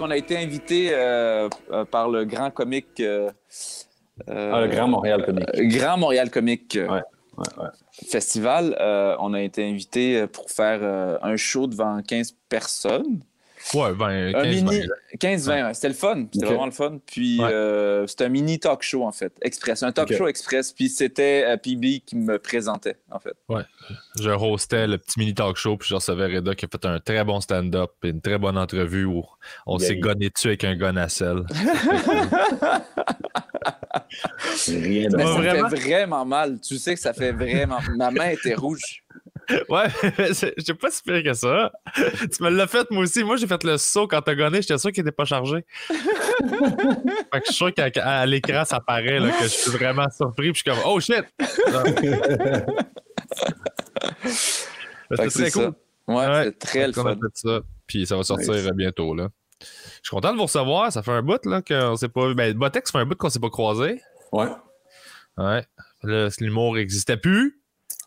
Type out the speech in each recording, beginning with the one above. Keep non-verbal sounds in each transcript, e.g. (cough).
qu'on a été invité euh, euh, par le grand comique. euh, Ah, le Grand Montréal Comique. Grand Montréal Comique Ouais, ouais. Festival. Euh, on a été invité pour faire euh, un show devant 15 personnes. Ouais, ben, 15, Un mini 20, 15-20, ouais. c'était le fun. C'était vraiment le fun. Puis Ouais. euh, c'était un mini talk show, en fait, express. Un talk show express. Puis c'était euh, PB qui me présentait, en fait. Je hostais le petit mini talk show, puis je recevais Reda qui a fait un très bon stand-up et une très bonne entrevue où on Yeah. s'est gonné dessus avec un gun à sel. (laughs) Rien de Mais Ouais, ça vraiment? fait vraiment mal. Tu sais que ça fait vraiment. Ma main était rouge. Ouais, (laughs) j'ai pas si pire que ça. Tu me l'as fait, moi aussi. Moi, j'ai fait le saut quand t'as gonné. J'étais sûr qu'il était pas chargé. (laughs) fait que je suis sûr qu'à l'écran, ça paraît là, que je suis vraiment surpris. Puis je suis comme, oh shit! C'est très cool. Ouais, Ouais, c'était très le fun. fait ça. Puis ça va sortir Nice. bientôt. Là. Je suis content de vous recevoir. Ça fait un bout là, qu'on s'est pas. Ben, Botex, fait un bout qu'on s'est pas croisé. Ouais, Ouais. L'humour n'existait plus.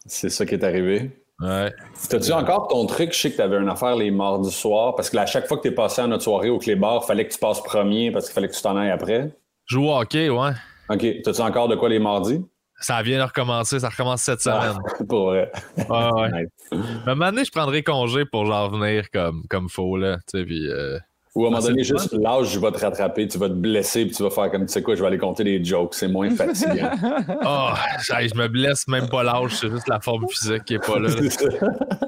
c'est ça qui est arrivé. Ouais. T'as-tu encore ton truc? Je sais que t'avais une affaire les mardis soirs, parce que à chaque fois que t'es passé à notre soirée au Clébar, fallait que tu passes premier parce qu'il fallait que tu t'en ailles après. Jouer au hockey, ouais. OK. T'as-tu encore de quoi les mardis? Ça vient de recommencer. Ça recommence cette semaine. (laughs) Pour vrai. Ouais, ouais. (laughs) Nice. Mais donné, je prendrai congé pour genre venir comme, comme faut, là. Tu sais, puis. euh, Ou à un moment Ah, donné, c'est le juste l'âge va te rattraper, tu vas te blesser, puis tu vas faire comme, tu sais quoi, je vais aller compter des jokes, c'est moins (laughs) fatigant. Oh, hey, je me blesse même pas l'âge, c'est juste la forme physique qui est pas là. Là, (laughs) C'est ça.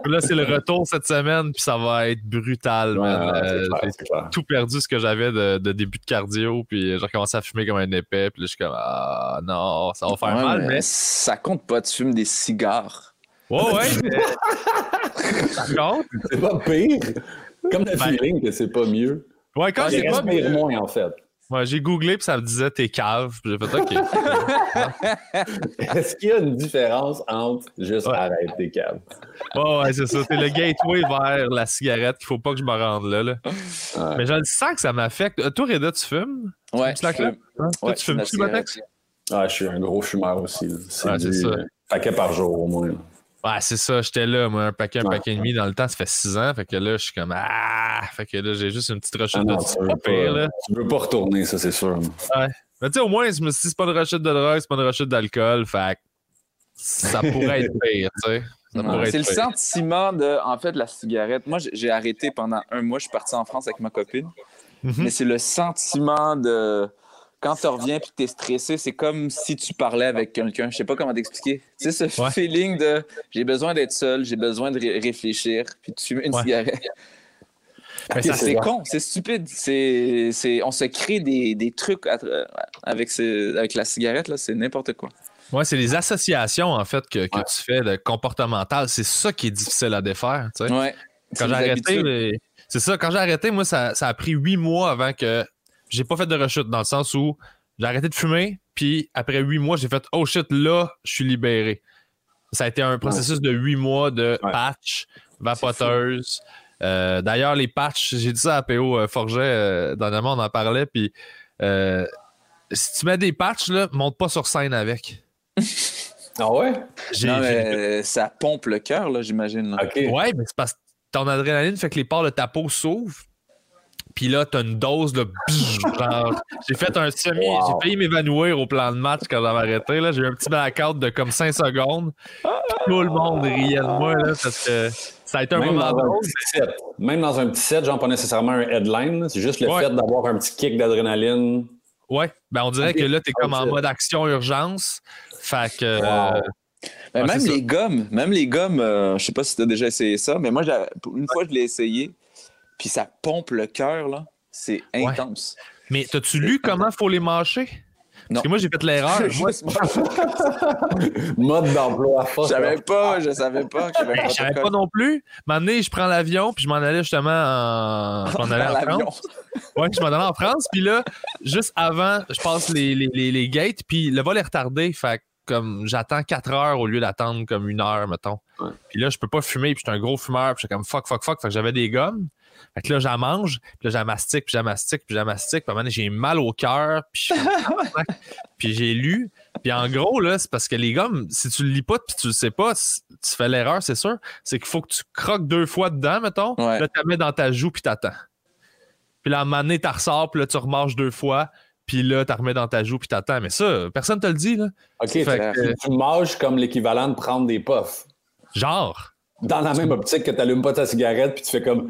Là, c'est le retour cette semaine, puis ça va être brutal, Ouais, Euh, clair, j'ai tout perdu ce que j'avais de, de début de cardio, puis j'ai recommencé à fumer comme un épais, puis là, je suis comme, ah non, ça va faire Ouais, mal, mais. Ça compte pas, tu fumes des cigares. Ouais, ouais, mais. (laughs) ça compte. C'est pas pire. Comme le Ben- feeling que c'est pas mieux. Ouais, quand C'est j'ai pas. respire moins, en fait. Ouais, j'ai googlé, puis ça me disait t'es cave, puis j'ai fait, ok. (laughs) Est-ce qu'il y a une différence entre juste Ouais. arrête tes câbles? Ouais, ouais, c'est ça. C'est le gateway vers la cigarette qu'il faut pas que je me rende là. là. Ouais. Mais je le sens que ça m'affecte. Euh, Toi, Reda, tu fumes? Ouais, Tu la je fume. Hein? Toi, tu fumes-tu, Matex? Ah, je suis un gros fumeur aussi. C'est du ça. paquet par jour au moins. Ouais, c'est ça. J'étais là, moi, un paquet, un Ouais. paquet et demi dans le temps. Ça fait six ans. Fait que là, je suis comme, ah! Fait que là, j'ai juste une petite Ah rechute non, de tu, pas là. tu veux pas retourner, ça, c'est sûr. Mais tu sais, au moins, je me suis dit, c'est pas une rechute de drogue, c'est pas une rechute d'alcool. Fait que ça pourrait être pire, tu sais. Ouais, C'est le pire. sentiment de, en fait, la cigarette. Moi, j'ai- j'ai arrêté pendant un mois. Je suis parti en France avec ma copine. Mhm. Mais c'est le sentiment de. Quand tu reviens et que tu es stressé, c'est comme si tu parlais avec quelqu'un. Je sais pas comment t'expliquer. Tu sais, ce Ouais. feeling de j'ai besoin d'être seul, j'ai besoin de ré- réfléchir, puis tu fumes une Ouais. cigarette. (laughs) C'est con, c'est stupide. C'est, on se crée des, des trucs à avec, ce- avec la cigarette, là, c'est n'importe quoi. Ouais, c'est les associations, en fait, que, que Ouais. tu fais de comportementales. C'est ça qui est difficile à défaire, tu sais. Quand j'ai arrêté, c'est ça, quand j'ai arrêté, moi, ça, ça a pris huit mois avant que j'ai pas fait de rechute, dans le sens où j'ai arrêté de fumer, puis après huit mois, j'ai fait Oh shit, là, je suis libéré. Ça a été un processus de huit mois de Ouais. patch, vapoteuse. Euh, D'ailleurs, les patchs, j'ai dit ça à PO euh, Forget, euh, dernièrement, on en parlait, puis euh, si tu mets des patchs, là, monte pas sur scène avec. (laughs) Ah ouais? Non, mais ça pompe le cœur, là, j'imagine. là. OK. Ouais, mais c'est parce que ton adrénaline fait que les pores de ta peau s'ouvrent. Puis là, t'as une dose de. J'ai fait un semi. Wow. J'ai failli m'évanouir au plan de match quand j'avais arrêté. Là. J'ai eu un petit blackout de comme 5 secondes. Tout le monde riait de moi là, parce que ça a été un Même moment dans, un petit set. Même dans un petit set, genre pas nécessairement un headline, c'est juste le Ouais. fait d'avoir un petit kick d'adrénaline. Ouais, ben on dirait que là, t'es comme en mode action urgence. Fait que. euh. Ben, Ouais, même les gommes, même les gommes, euh, je sais pas si tu as déjà essayé ça, mais moi, une fois, je l'ai essayé, puis ça pompe le cœur, là. C'est Ouais. intense. Mais t'as-tu lu comment faut les mâcher? Non. Parce que moi, j'ai fait l'erreur. (laughs) Je (laughs) Mode d'emploi à force. savais pas, je savais pas Ben, je savais pas protocole non plus. Donné, je prends l'avion, puis je m'en allais justement en. Je m'en allais en. France. Ouais, je m'en allais en France, puis là, juste avant, je passe les, les, les, les gates, puis le vol est retardé, fait que comme j'attends 4 heures au lieu d'attendre comme une heure, mettons. Ouais. Puis là, je peux pas fumer, puis j'étais un gros fumeur, puis j'étais comme fuck, fuck, fuck, fait que j'avais des gommes. Fait que là, j'en mange, puis là, j'en mastique, puis j'en mastique, puis j'en mastique, puis à un moment donné, j'ai mal au cœur, puis (laughs) j'ai lu. Puis en gros, là, c'est parce que les gommes, si tu le lis pas, puis tu le sais pas, tu fais l'erreur, c'est sûr, c'est qu'il faut que tu croques deux fois dedans, mettons, Ouais. là, tu la mets dans ta joue, puis t'attends. puis là, à un moment donné, t'en ressors, puis là, tu remarches deux fois, puis là, t'en remets dans ta joue, puis t'attends. Mais ça, personne te le dit, là. OK, Fait fait que tu manges comme l'équivalent de prendre des puffs. Genre. Dans la même optique que tu n'allumes pas ta cigarette puis tu fais comme.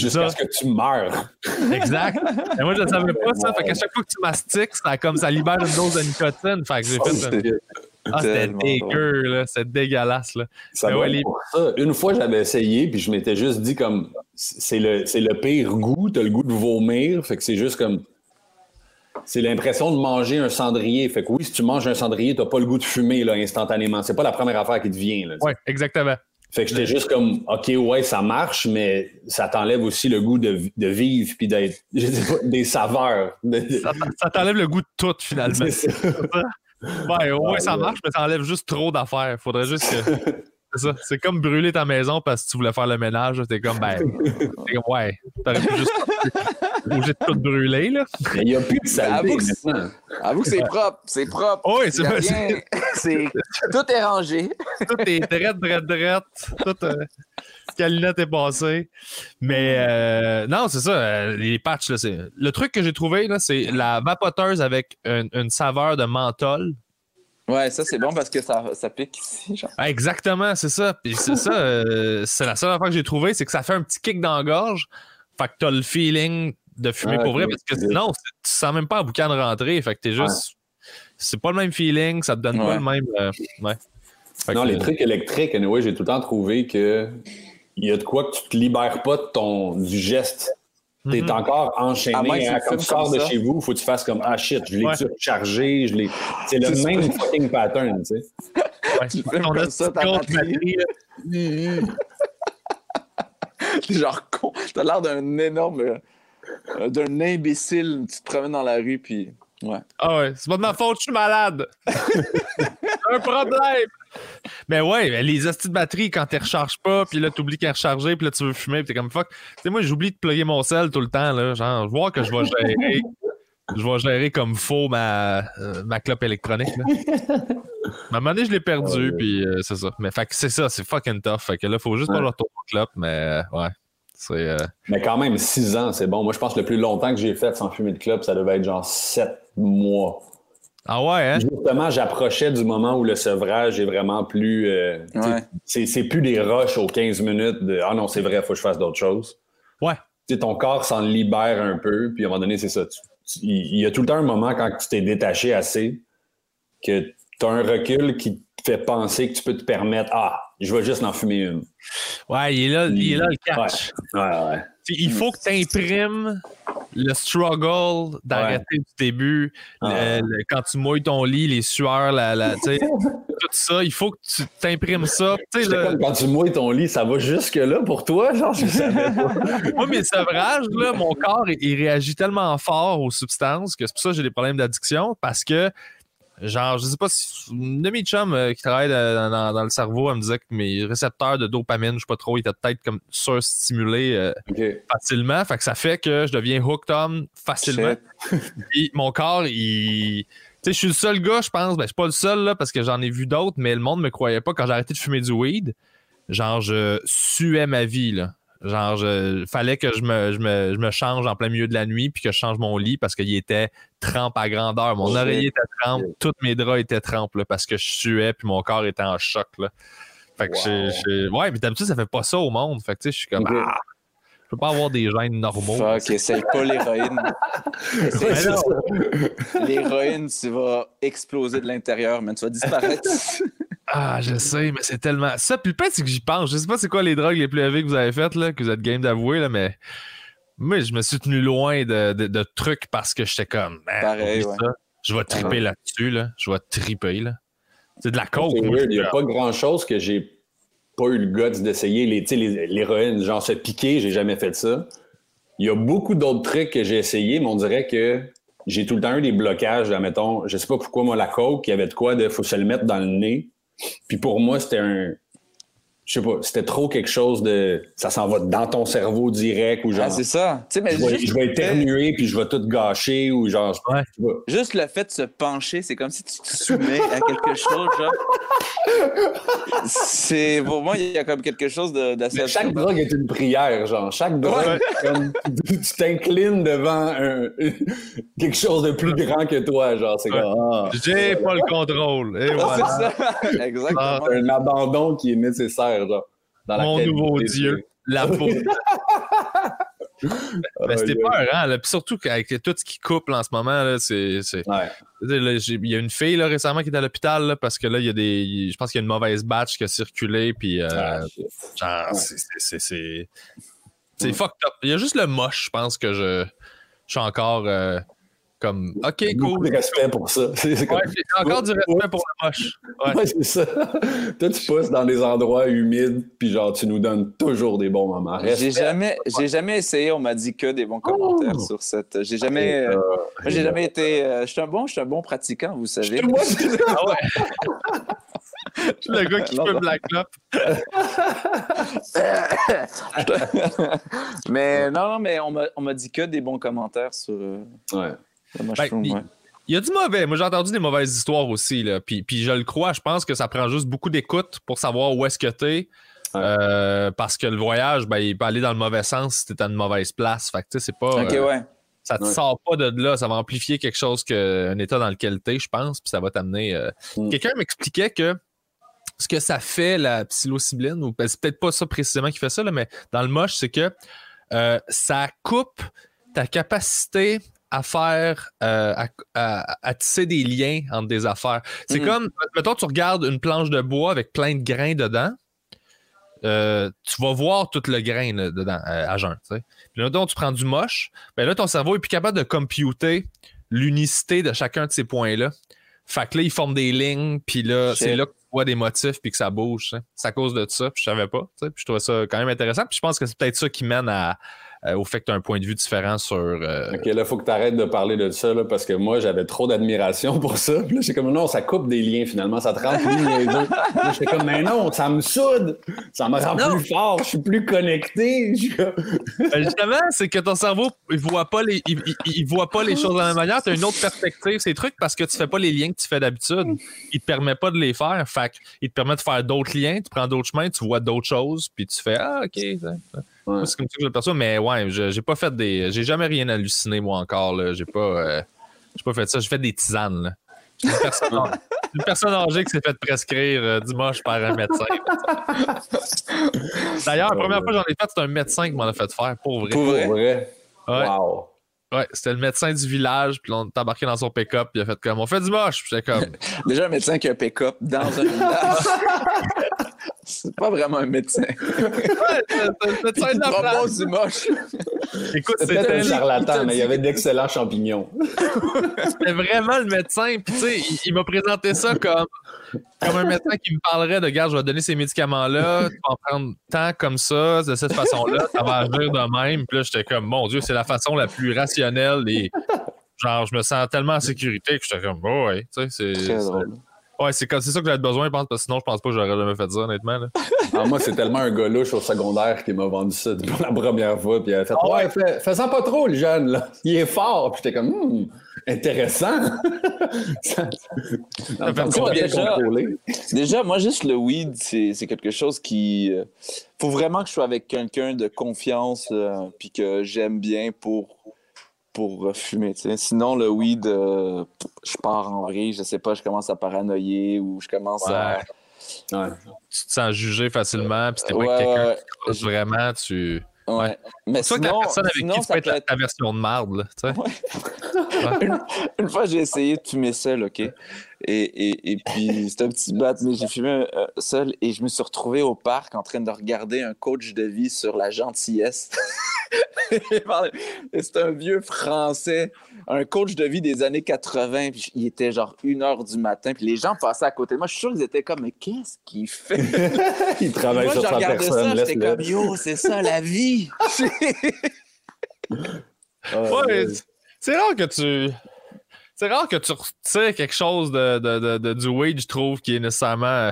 Jusqu'à ce que tu meurs. (laughs) Exact. Moi, je ne savais pas ça. Fait qu'à chaque fois que tu mastiques, ça, comme, ça libère une dose de nicotine. Fait que j'ai fait. C'est Ah, c'était dégueu, là. C'était dégueulasse, là. Ça doit ouais, les- ça. Une fois, j'avais essayé, puis je m'étais juste dit comme c'est le, le pire goût, t'as le goût de vomir, fait que c'est juste comme c'est l'impression de manger un cendrier. Fait que oui, si tu manges un cendrier, t'as pas le goût de fumer là, instantanément. C'est pas la première affaire qui te vient. Là. Ouais, exactement. Fait que j'étais juste comme OK, ouais, ça marche, mais ça t'enlève aussi le goût de, de vivre puis d'être je sais pas, des saveurs. Ça, ça t'enlève le goût de tout, finalement. ça. Ouais, ouais, ça marche, mais ça enlève juste trop d'affaires. Faudrait juste que. (laughs) C'est ça. C'est comme brûler ta maison parce que tu voulais faire le ménage. T'es comme, ben. (laughs) T'es comme, ouais. T'aurais pu juste. obligé de tout brûler, là. Il n'y a plus de saleté Avoue que maintenant. Avoue que c'est propre, c'est propre. Oui, c'est vrai. rien- c'est Tout est rangé. Tout est drette, drette, drette. Tout. Euh, Calinette est passée. Mais euh, non, c'est ça. euh, les patchs, là, c'est. Le truc que j'ai trouvé, là, c'est la vapoteuse avec une, une saveur de menthol. Ouais, ça c'est bon parce que ça, ça pique ici. Genre. Ah, exactement, c'est ça. Puis c'est ça, euh, c'est la seule affaire que j'ai trouvé, c'est que ça fait un petit kick dans la gorge. Fait que t'as le feeling de fumer Ah, pour vrai, parce que sinon, tu sens même pas un boucan de rentrée. Fait que t'es juste. C'est pas le même feeling, ça te donne pas le même. euh, ouais. Non, que, les trucs électriques, anyway, j'ai tout le temps trouvé que il y a de quoi que tu te libères pas de ton du geste. T'es Mhm. encore À enchaîné. hein, le quand tu sors comme de ça. chez vous, faut que tu fasses comme Ah shit, je l'ai Ouais. surchargé, je l'ai. C'est le ça. même fucking pattern, tu sais. ouais. Tu On a ça, ta batterie. (laughs) T'es genre con. T'as l'air d'un énorme. euh, d'un imbécile. Tu te promènes dans la rue, puis. Ouais. Ah ouais, c'est pas de ma faute, je suis malade. (laughs) un problème. Mais ouais, les hosties de batterie, quand tu recharges pas, puis là, t'oublies qu'elle est rechargée, puis là, tu veux fumer, puis t'es comme fuck. Tu sais, moi, j'oublie de plugger mon sel tout le temps, là. Genre, je vois que je vais gérer. Je vais gérer comme faux ma, euh, ma clope électronique. Là. (laughs) À un moment donné, je l'ai perdu, puis euh, c'est ça. Mais fait que c'est ça, c'est fucking tough. Fait que là, faut juste pas Ouais. le retourner au clope, mais euh, ouais. Euh, Mais quand même, six ans, c'est bon. Moi, je pense que le plus longtemps que j'ai fait sans fumer de club, ça devait être genre sept mois. Ah ouais, hein? Justement, j'approchais du moment où le sevrage est vraiment plus. euh, Ouais. c'est, c'est plus des rushs aux 15 minutes de Ah non, c'est vrai, faut que je fasse d'autres choses. Ouais. Ton corps s'en libère un peu, puis à un moment donné, c'est ça. Il y a tout le temps un moment quand tu t'es détaché assez que tu as un recul qui te fait penser que tu peux te permettre Ah, je vais juste en fumer une. Ouais, il est là, il est là le catch. Ouais, ouais. Il faut que tu imprimes le struggle d'arrêter du début, le- Ah. le- quand tu mouilles ton lit, les sueurs, la, la- (laughs) tout ça. Il faut que tu t'imprimes ça. Comme quand tu mouilles ton lit, ça va jusque-là pour toi? Genre, je savais pas. (laughs) Moi, mes sevrages, là, mon corps, il, il réagit tellement fort aux substances que c'est pour ça que j'ai des problèmes d'addiction parce que, genre, je sais pas si. Une de mes chums euh, qui travaille dans, dans- dans le cerveau, elle me disait que mes récepteurs de dopamine, je sais pas trop, ils étaient peut-être comme surstimulés euh, facilement. Fait que ça fait que je deviens hooked on facilement. (laughs) Mon corps, il. Tu sais, je suis le seul gars, je pense. Ben, je suis pas le seul, là, parce que j'en ai vu d'autres, mais le monde me croyait pas quand j'ai arrêté de fumer du weed. Genre, je suais ma vie, là. Genre, je, fallait que je me, je, me, je me change en plein milieu de la nuit puis que je change mon lit parce qu'il était trempe à grandeur. Mon oreiller était trempe, tous mes draps étaient trempes parce que je suais puis mon corps était en choc. Là. Fait que Wow. j'ai- Ouais, mais d'habitude, ça fait pas ça au monde. Fait que tu sais, je suis comme. Ah, je peux pas avoir des gènes normaux. Fuck, essaye pas l'héroïne. (laughs) L'héroïne, tu vas exploser de l'intérieur, man. Tu vas disparaître. (laughs) Ah, je sais, mais c'est tellement. Ça, puis le pire, c'est que j'y pense. Je sais pas c'est quoi les drogues les plus élevées que vous avez faites, là, que vous êtes game d'avouer, là, mais. Moi, je me suis tenu loin de, de- de trucs parce que j'étais comme. Man, Pareil, ouais. ça. Je vais triper là-dessus, là. Je vais triper, là. C'est de la coke. C'est moi, weird. Il n'y a pas grand-chose que j'ai pas eu le guts d'essayer. Les, sais, les- l'héroïne, genre se piquer, j'ai jamais fait ça. Il y a beaucoup d'autres trucs que j'ai essayé, mais on dirait que j'ai tout le temps eu des blocages. Admettons, je sais pas pourquoi, moi, la coke, il y avait de quoi de faut se le mettre dans le nez. Puis pour moi, c'était un. Je sais pas, c'était trop quelque chose de. Ça s'en va dans ton cerveau direct ou genre. Ah, c'est ça. Tu sais, mais je, vais, juste, je vais éternuer puis je vais tout gâcher ou genre. Ouais. juste le fait de se pencher, c'est comme si tu te soumets à quelque chose, genre. C'est, pour moi, il y a comme quelque chose de- d'assez. Chaque drogue est une prière, genre. Chaque drogue, Ouais. comme, tu t'inclines devant un- (laughs) quelque chose de plus grand que toi, genre. C'est Ouais. comme. ah, J'ai pas le contrôle. Et Ah, voilà. (laughs) c'est ça. Exactement. un abandon qui est nécessaire, genre. Dans la Mon nouveau Dieu, la peau. Mais (laughs) (laughs) c'était Ah, peur, hein? là. Puis surtout qu'avec tout ce qui coupe là, en ce moment, là, c'est. c'est- Ouais. Il y a une fille là, récemment qui est à l'hôpital là, parce que là, il y a des. Je pense qu'il y a une mauvaise batch qui a circulé. Puis, euh, Ah, shit. genre, Ouais. c'est- c'est- fucked up. Il y a juste le moche, je pense que je, je suis encore euh, comme. Ok, cool. de respect pour ça. C'est (laughs) c'est comme- Ouais, j'ai encore du respect pour le moche. Ouais. Ouais, c'est ça. (laughs) Toi, tu pousses dans des endroits humides, puis genre, tu nous donnes toujours des bons moments. J'ai jamais, j'ai jamais essayé. On m'a dit que des bons commentaires Oh! sur cette. J'ai jamais. Euh, euh, j'ai jamais été. euh, je suis un bon, je suis un bon pratiquant, vous savez. Moi, je- Ah ouais. Le gars qui Non, fait. Black (laughs) mais non, non, mais on m'a, on m'a dit que des bons commentaires sur euh, Ouais. Mushroom. il- ouais. Y a du mauvais. Moi, j'ai entendu des mauvaises histoires aussi. Là. Puis, puis je le crois. Je pense que ça prend juste beaucoup d'écoute pour savoir où est-ce que t'es. Ouais. Euh, parce que le voyage, ben, il peut aller dans le mauvais sens si t'es à une mauvaise place. Fait que, c'est pas. Euh, ouais. Ça te Ouais. sort pas de là. Ça va amplifier quelque chose que un état dans lequel t'es, je pense. Puis ça va t'amener. euh, Mm. Quelqu'un m'expliquait que ce que ça fait, la psilocybine, ou ben, c'est peut-être pas ça précisément qui fait ça, là, mais dans le moche, c'est que euh, ça coupe ta capacité à faire, euh, à, à- à tisser des liens entre des affaires. C'est Mhm. comme, mettons, tu regardes une planche de bois avec plein de grains dedans. euh, tu vas voir tout le grain là, dedans euh, à jeun. Puis là, donc, tu prends du moche, ben là, ton cerveau est plus capable de computer l'unicité de chacun de ces points-là. Fait que là, ils forment des lignes, puis là, c'est là que tu vois des motifs, puis que ça bouge. C'est à cause de ça, puis je savais pas. Puis je trouvais ça quand même intéressant. Puis je pense que c'est peut-être ça qui mène à, au fait que tu as un point de vue différent sur. euh, Ok, là, faut que tu arrêtes de parler de ça, là, parce que moi, j'avais trop d'admiration (laughs) pour ça. Puis là, j'ai comme, non, ça coupe des liens, finalement, ça te rend plus. Là, j'étais comme, mais non, ça me soude, ça me rend Non. plus fort, je suis plus connecté. Je (laughs) Ben, justement, c'est que ton cerveau, il voit pas les, il, il- il voit pas les choses de la même manière. Tu as une autre perspective, ces trucs, parce que tu fais pas les liens que tu fais d'habitude. Il te permet pas de les faire. Fait que il te permet de faire d'autres liens, tu prends d'autres chemins, tu vois d'autres choses, puis tu fais Ah, OK. ça- Moi, C'est comme ça que je le perçois, mais ouais, je- j'ai pas fait des. J'ai jamais rien halluciné, moi, encore. là. J'ai pas, euh, j'ai pas fait ça. J'ai fait des tisanes. là. Une personne, (laughs) une personne âgée qui s'est fait prescrire euh, dimanche par un médecin. (laughs) D'ailleurs, la première fois que j'en ai fait, c'est un médecin qui m'en a fait faire, pour vrai. Pour vrai? Ouais. Wow. Ouais, c'était le médecin du village, puis là, on est embarqué dans son pick-up, puis il a fait comme on fait du moche, puis j'étais comme (laughs) Déjà un médecin qui a un pick-up dans un village. C'est pas vraiment un médecin. (laughs) ouais, c'est propose du moche. Écoute, c'était un charlatan, il mais il y avait d'excellents champignons. c'était vraiment le médecin, puis tu sais, il, il m'a présenté ça comme comme un médecin qui me parlerait de gars, je vais te donner ces médicaments-là, tu vas en prendre tant comme ça, de cette façon-là, ça va agir de même. Puis là, j'étais comme mon Dieu, c'est la façon la plus rationnelle et genre, je me sens tellement en sécurité que j'étais comme oh, ouais, tu sais, c'est. Ouais, c'est comme- c'est ça que j'avais besoin, je pense, parce que sinon, je pense pas que j'aurais jamais fait ça, honnêtement. là. Ah, moi, c'est tellement un gars louche au secondaire qui m'a vendu ça (laughs) pour la première fois. Puis il a fait Ah Ouais, fais- fais-en pas trop, le jeune, là. Il est fort. Puis j'étais comme Hmm, intéressant. (laughs) ça, ça, fait ça, déjà-? Déjà, moi, juste le weed, c'est c'est quelque chose qui. euh, faut vraiment que je sois avec quelqu'un de confiance, euh, puis que j'aime bien pour, pour fumer. Sinon, le weed, euh, je pars en vrille, je sais pas, je commence à paranoïer ou je commence à. Ouais. Tu te sens jugé facilement, puis c'était pas Ouais, quelqu'un qui vraiment, tu. ouais. Mais Soit que la sinon, personne avec sinon, qui tu ça peux être peut la- être- ta version de marde, là, tu sais. (laughs) une, une fois, j'ai essayé de fumer seul, OK? Et, et, et puis, (laughs) c'était un petit bat, mais j'ai fumé euh, seul et je me suis retrouvé au parc en train de regarder un coach de vie sur la gentillesse. (laughs) C'était un vieux français, un coach de vie des années 80. Puis il était genre une heure du matin. Puis les gens passaient à côté de moi. Je suis sûr qu'ils étaient comme, mais qu'est-ce qu'il fait? (laughs) il travaille moi, sur sa personne. ça, j'étais comme, yo, c'est ça la vie. Ouais, c'est rare que tu. C'est rare que tu retires quelque chose de, de, de, de- du weed, je trouve, qui est nécessairement.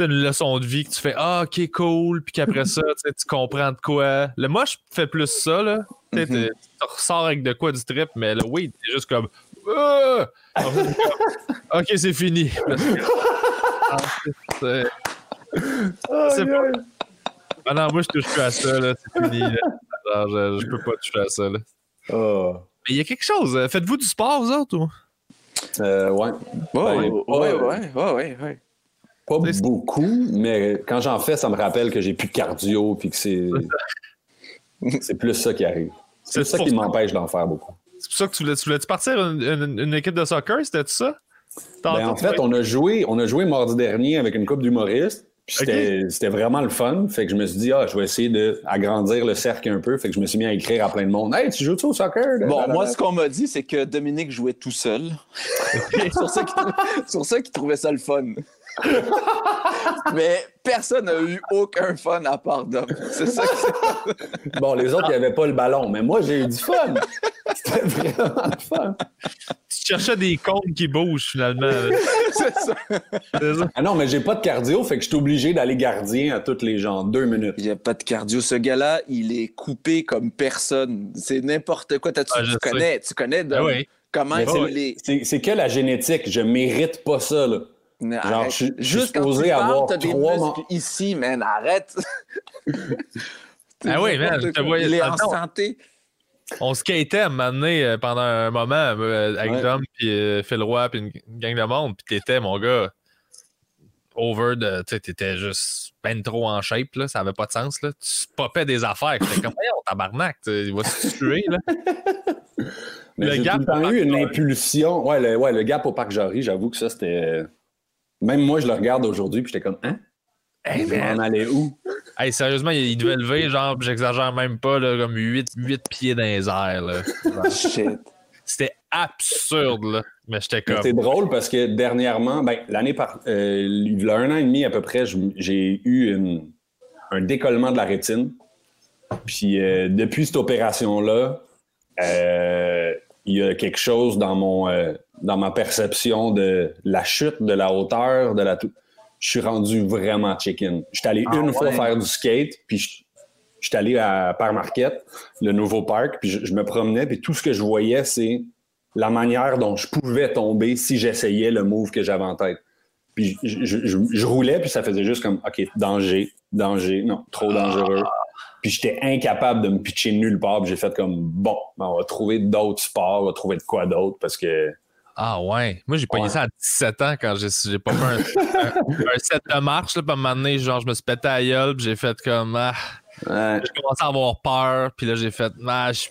une leçon de vie que tu fais Ah, ok, cool, puis qu'après ça, tu comprends de quoi. Le moi, je fais plus ça, là. Tu Mhm. ressors avec de quoi du trip, mais le weed, c'est juste comme Ah! Ok, c'est fini. Que- c'est- c'est pas- Ah non, moi, je touche plus à ça, là. C'est fini, là. Je, je peux pas toucher à ça, là. Ah. Mais il y a quelque chose. euh, Faites-vous du sport, vous autres, ou? Euh, ouais. Ouais, Ben, ouais, pas- ouais, ouais, ouais, ouais, ouais. Pas beaucoup, mais quand j'en fais, ça me rappelle que j'ai plus de cardio puis que c'est. (laughs) C'est plus ça qui arrive. C'est ça qui m'empêche d'en faire beaucoup. C'est pour ça que tu voulais, tu voulais-tu partir une, une- une équipe de soccer, c'était ça? Ben, en fait, on a joué, on a joué mardi dernier avec une coupe d'humoristes. C'était vraiment le fun. Fait que je me suis dit, ah, je vais essayer d'agrandir le cercle un peu. Fait que je me suis mis à écrire à plein de monde. Hey, tu joues-tu au soccer? Bon, moi, ce qu'on m'a dit, c'est que Dominique jouait tout seul. (laughs) c'est sur ça qu'il trou- sur ça qu'il trouvait ça le fun. (laughs) Mais personne n'a eu aucun fun à part Dom. C'est ça que c'est. (laughs) Bon, les autres, il n'y avait pas le ballon. Mais moi, j'ai eu du fun. (laughs) C'était vraiment le fun. Tu cherchais des cônes qui bougent, finalement. c'est ça. C'est ça. Ah non, mais j'ai pas de cardio. Fait que je suis obligé d'aller gardien à toutes les gens. Deux minutes. Il n'y a pas de cardio. Ce gars-là, il est coupé comme personne. C'est n'importe quoi. T'as- tu, Ah, tu connais, tu connais Dom. Ah oui. Comment il est? C'est c'est que la génétique. Je mérite pas ça, là. Genre, je je Juste quand supposé tu parles, avoir t'as des trois muscles ici, man. Arrête. (laughs) Ah oui, man, je te voyais Il est en santé. On skatait à un moment donné, euh, pendant un moment euh, avec Ouais. Dom, puis euh, Phil Roy, puis une gang de monde, puis t'étais, mon gars, over de. Tu t'étais juste ben trop en shape, là, ça avait pas de sens, là. Tu popais des affaires. J'étais comme, voyons, tabarnak, tu sais, il va se tuer, là. (laughs) Mais Le j'ai gap tout le temps au eu une impulsion. Ouais le, ouais, le gap au Parc Jarry, j'avoue que ça, c'était. Même moi, je le regarde aujourd'hui, puis j'étais comme, hein? Hey, Je man. m'en allais où? Hey, sérieusement, il, devait lever, genre, j'exagère même pas, là, comme 8, pieds dans les airs, là. Genre, Shit. C'était absurde, là. Mais j'étais comme. C'est drôle parce que dernièrement, ben, l'année par. euh, il y a un an et demi à peu près, j'ai eu une- un décollement de la rétine. Puis euh, depuis cette opération-là, euh, il y a quelque chose dans mon euh, dans ma perception de la chute, de la hauteur, de la tout. Je suis rendu vraiment chicken. J'étais allé Ah une fois faire du skate, puis je- j'étais allé à Parc Marquette, le nouveau parc, puis je, je me promenais, puis tout ce que je voyais, c'est la manière dont je pouvais tomber si j'essayais le move que j'avais en tête. Puis je, je- je- je roulais, puis ça faisait juste comme, OK, danger, danger, non, trop dangereux. Puis j'étais incapable de me pitcher nulle part, puis j'ai fait comme, bon, ben, on va trouver d'autres sports, on va trouver de quoi d'autre, parce que Ah ouais. Moi, j'ai pogné Ouais. ça à 17 ans quand j'ai j'ai pas fait un, un- un set de marche. Là, puis à un moment donné, genre, je me suis pété à la gueule, puis j'ai fait comme. Ah, ouais, j'ai commencé à avoir peur, puis là, j'ai fait. Ah, j'ai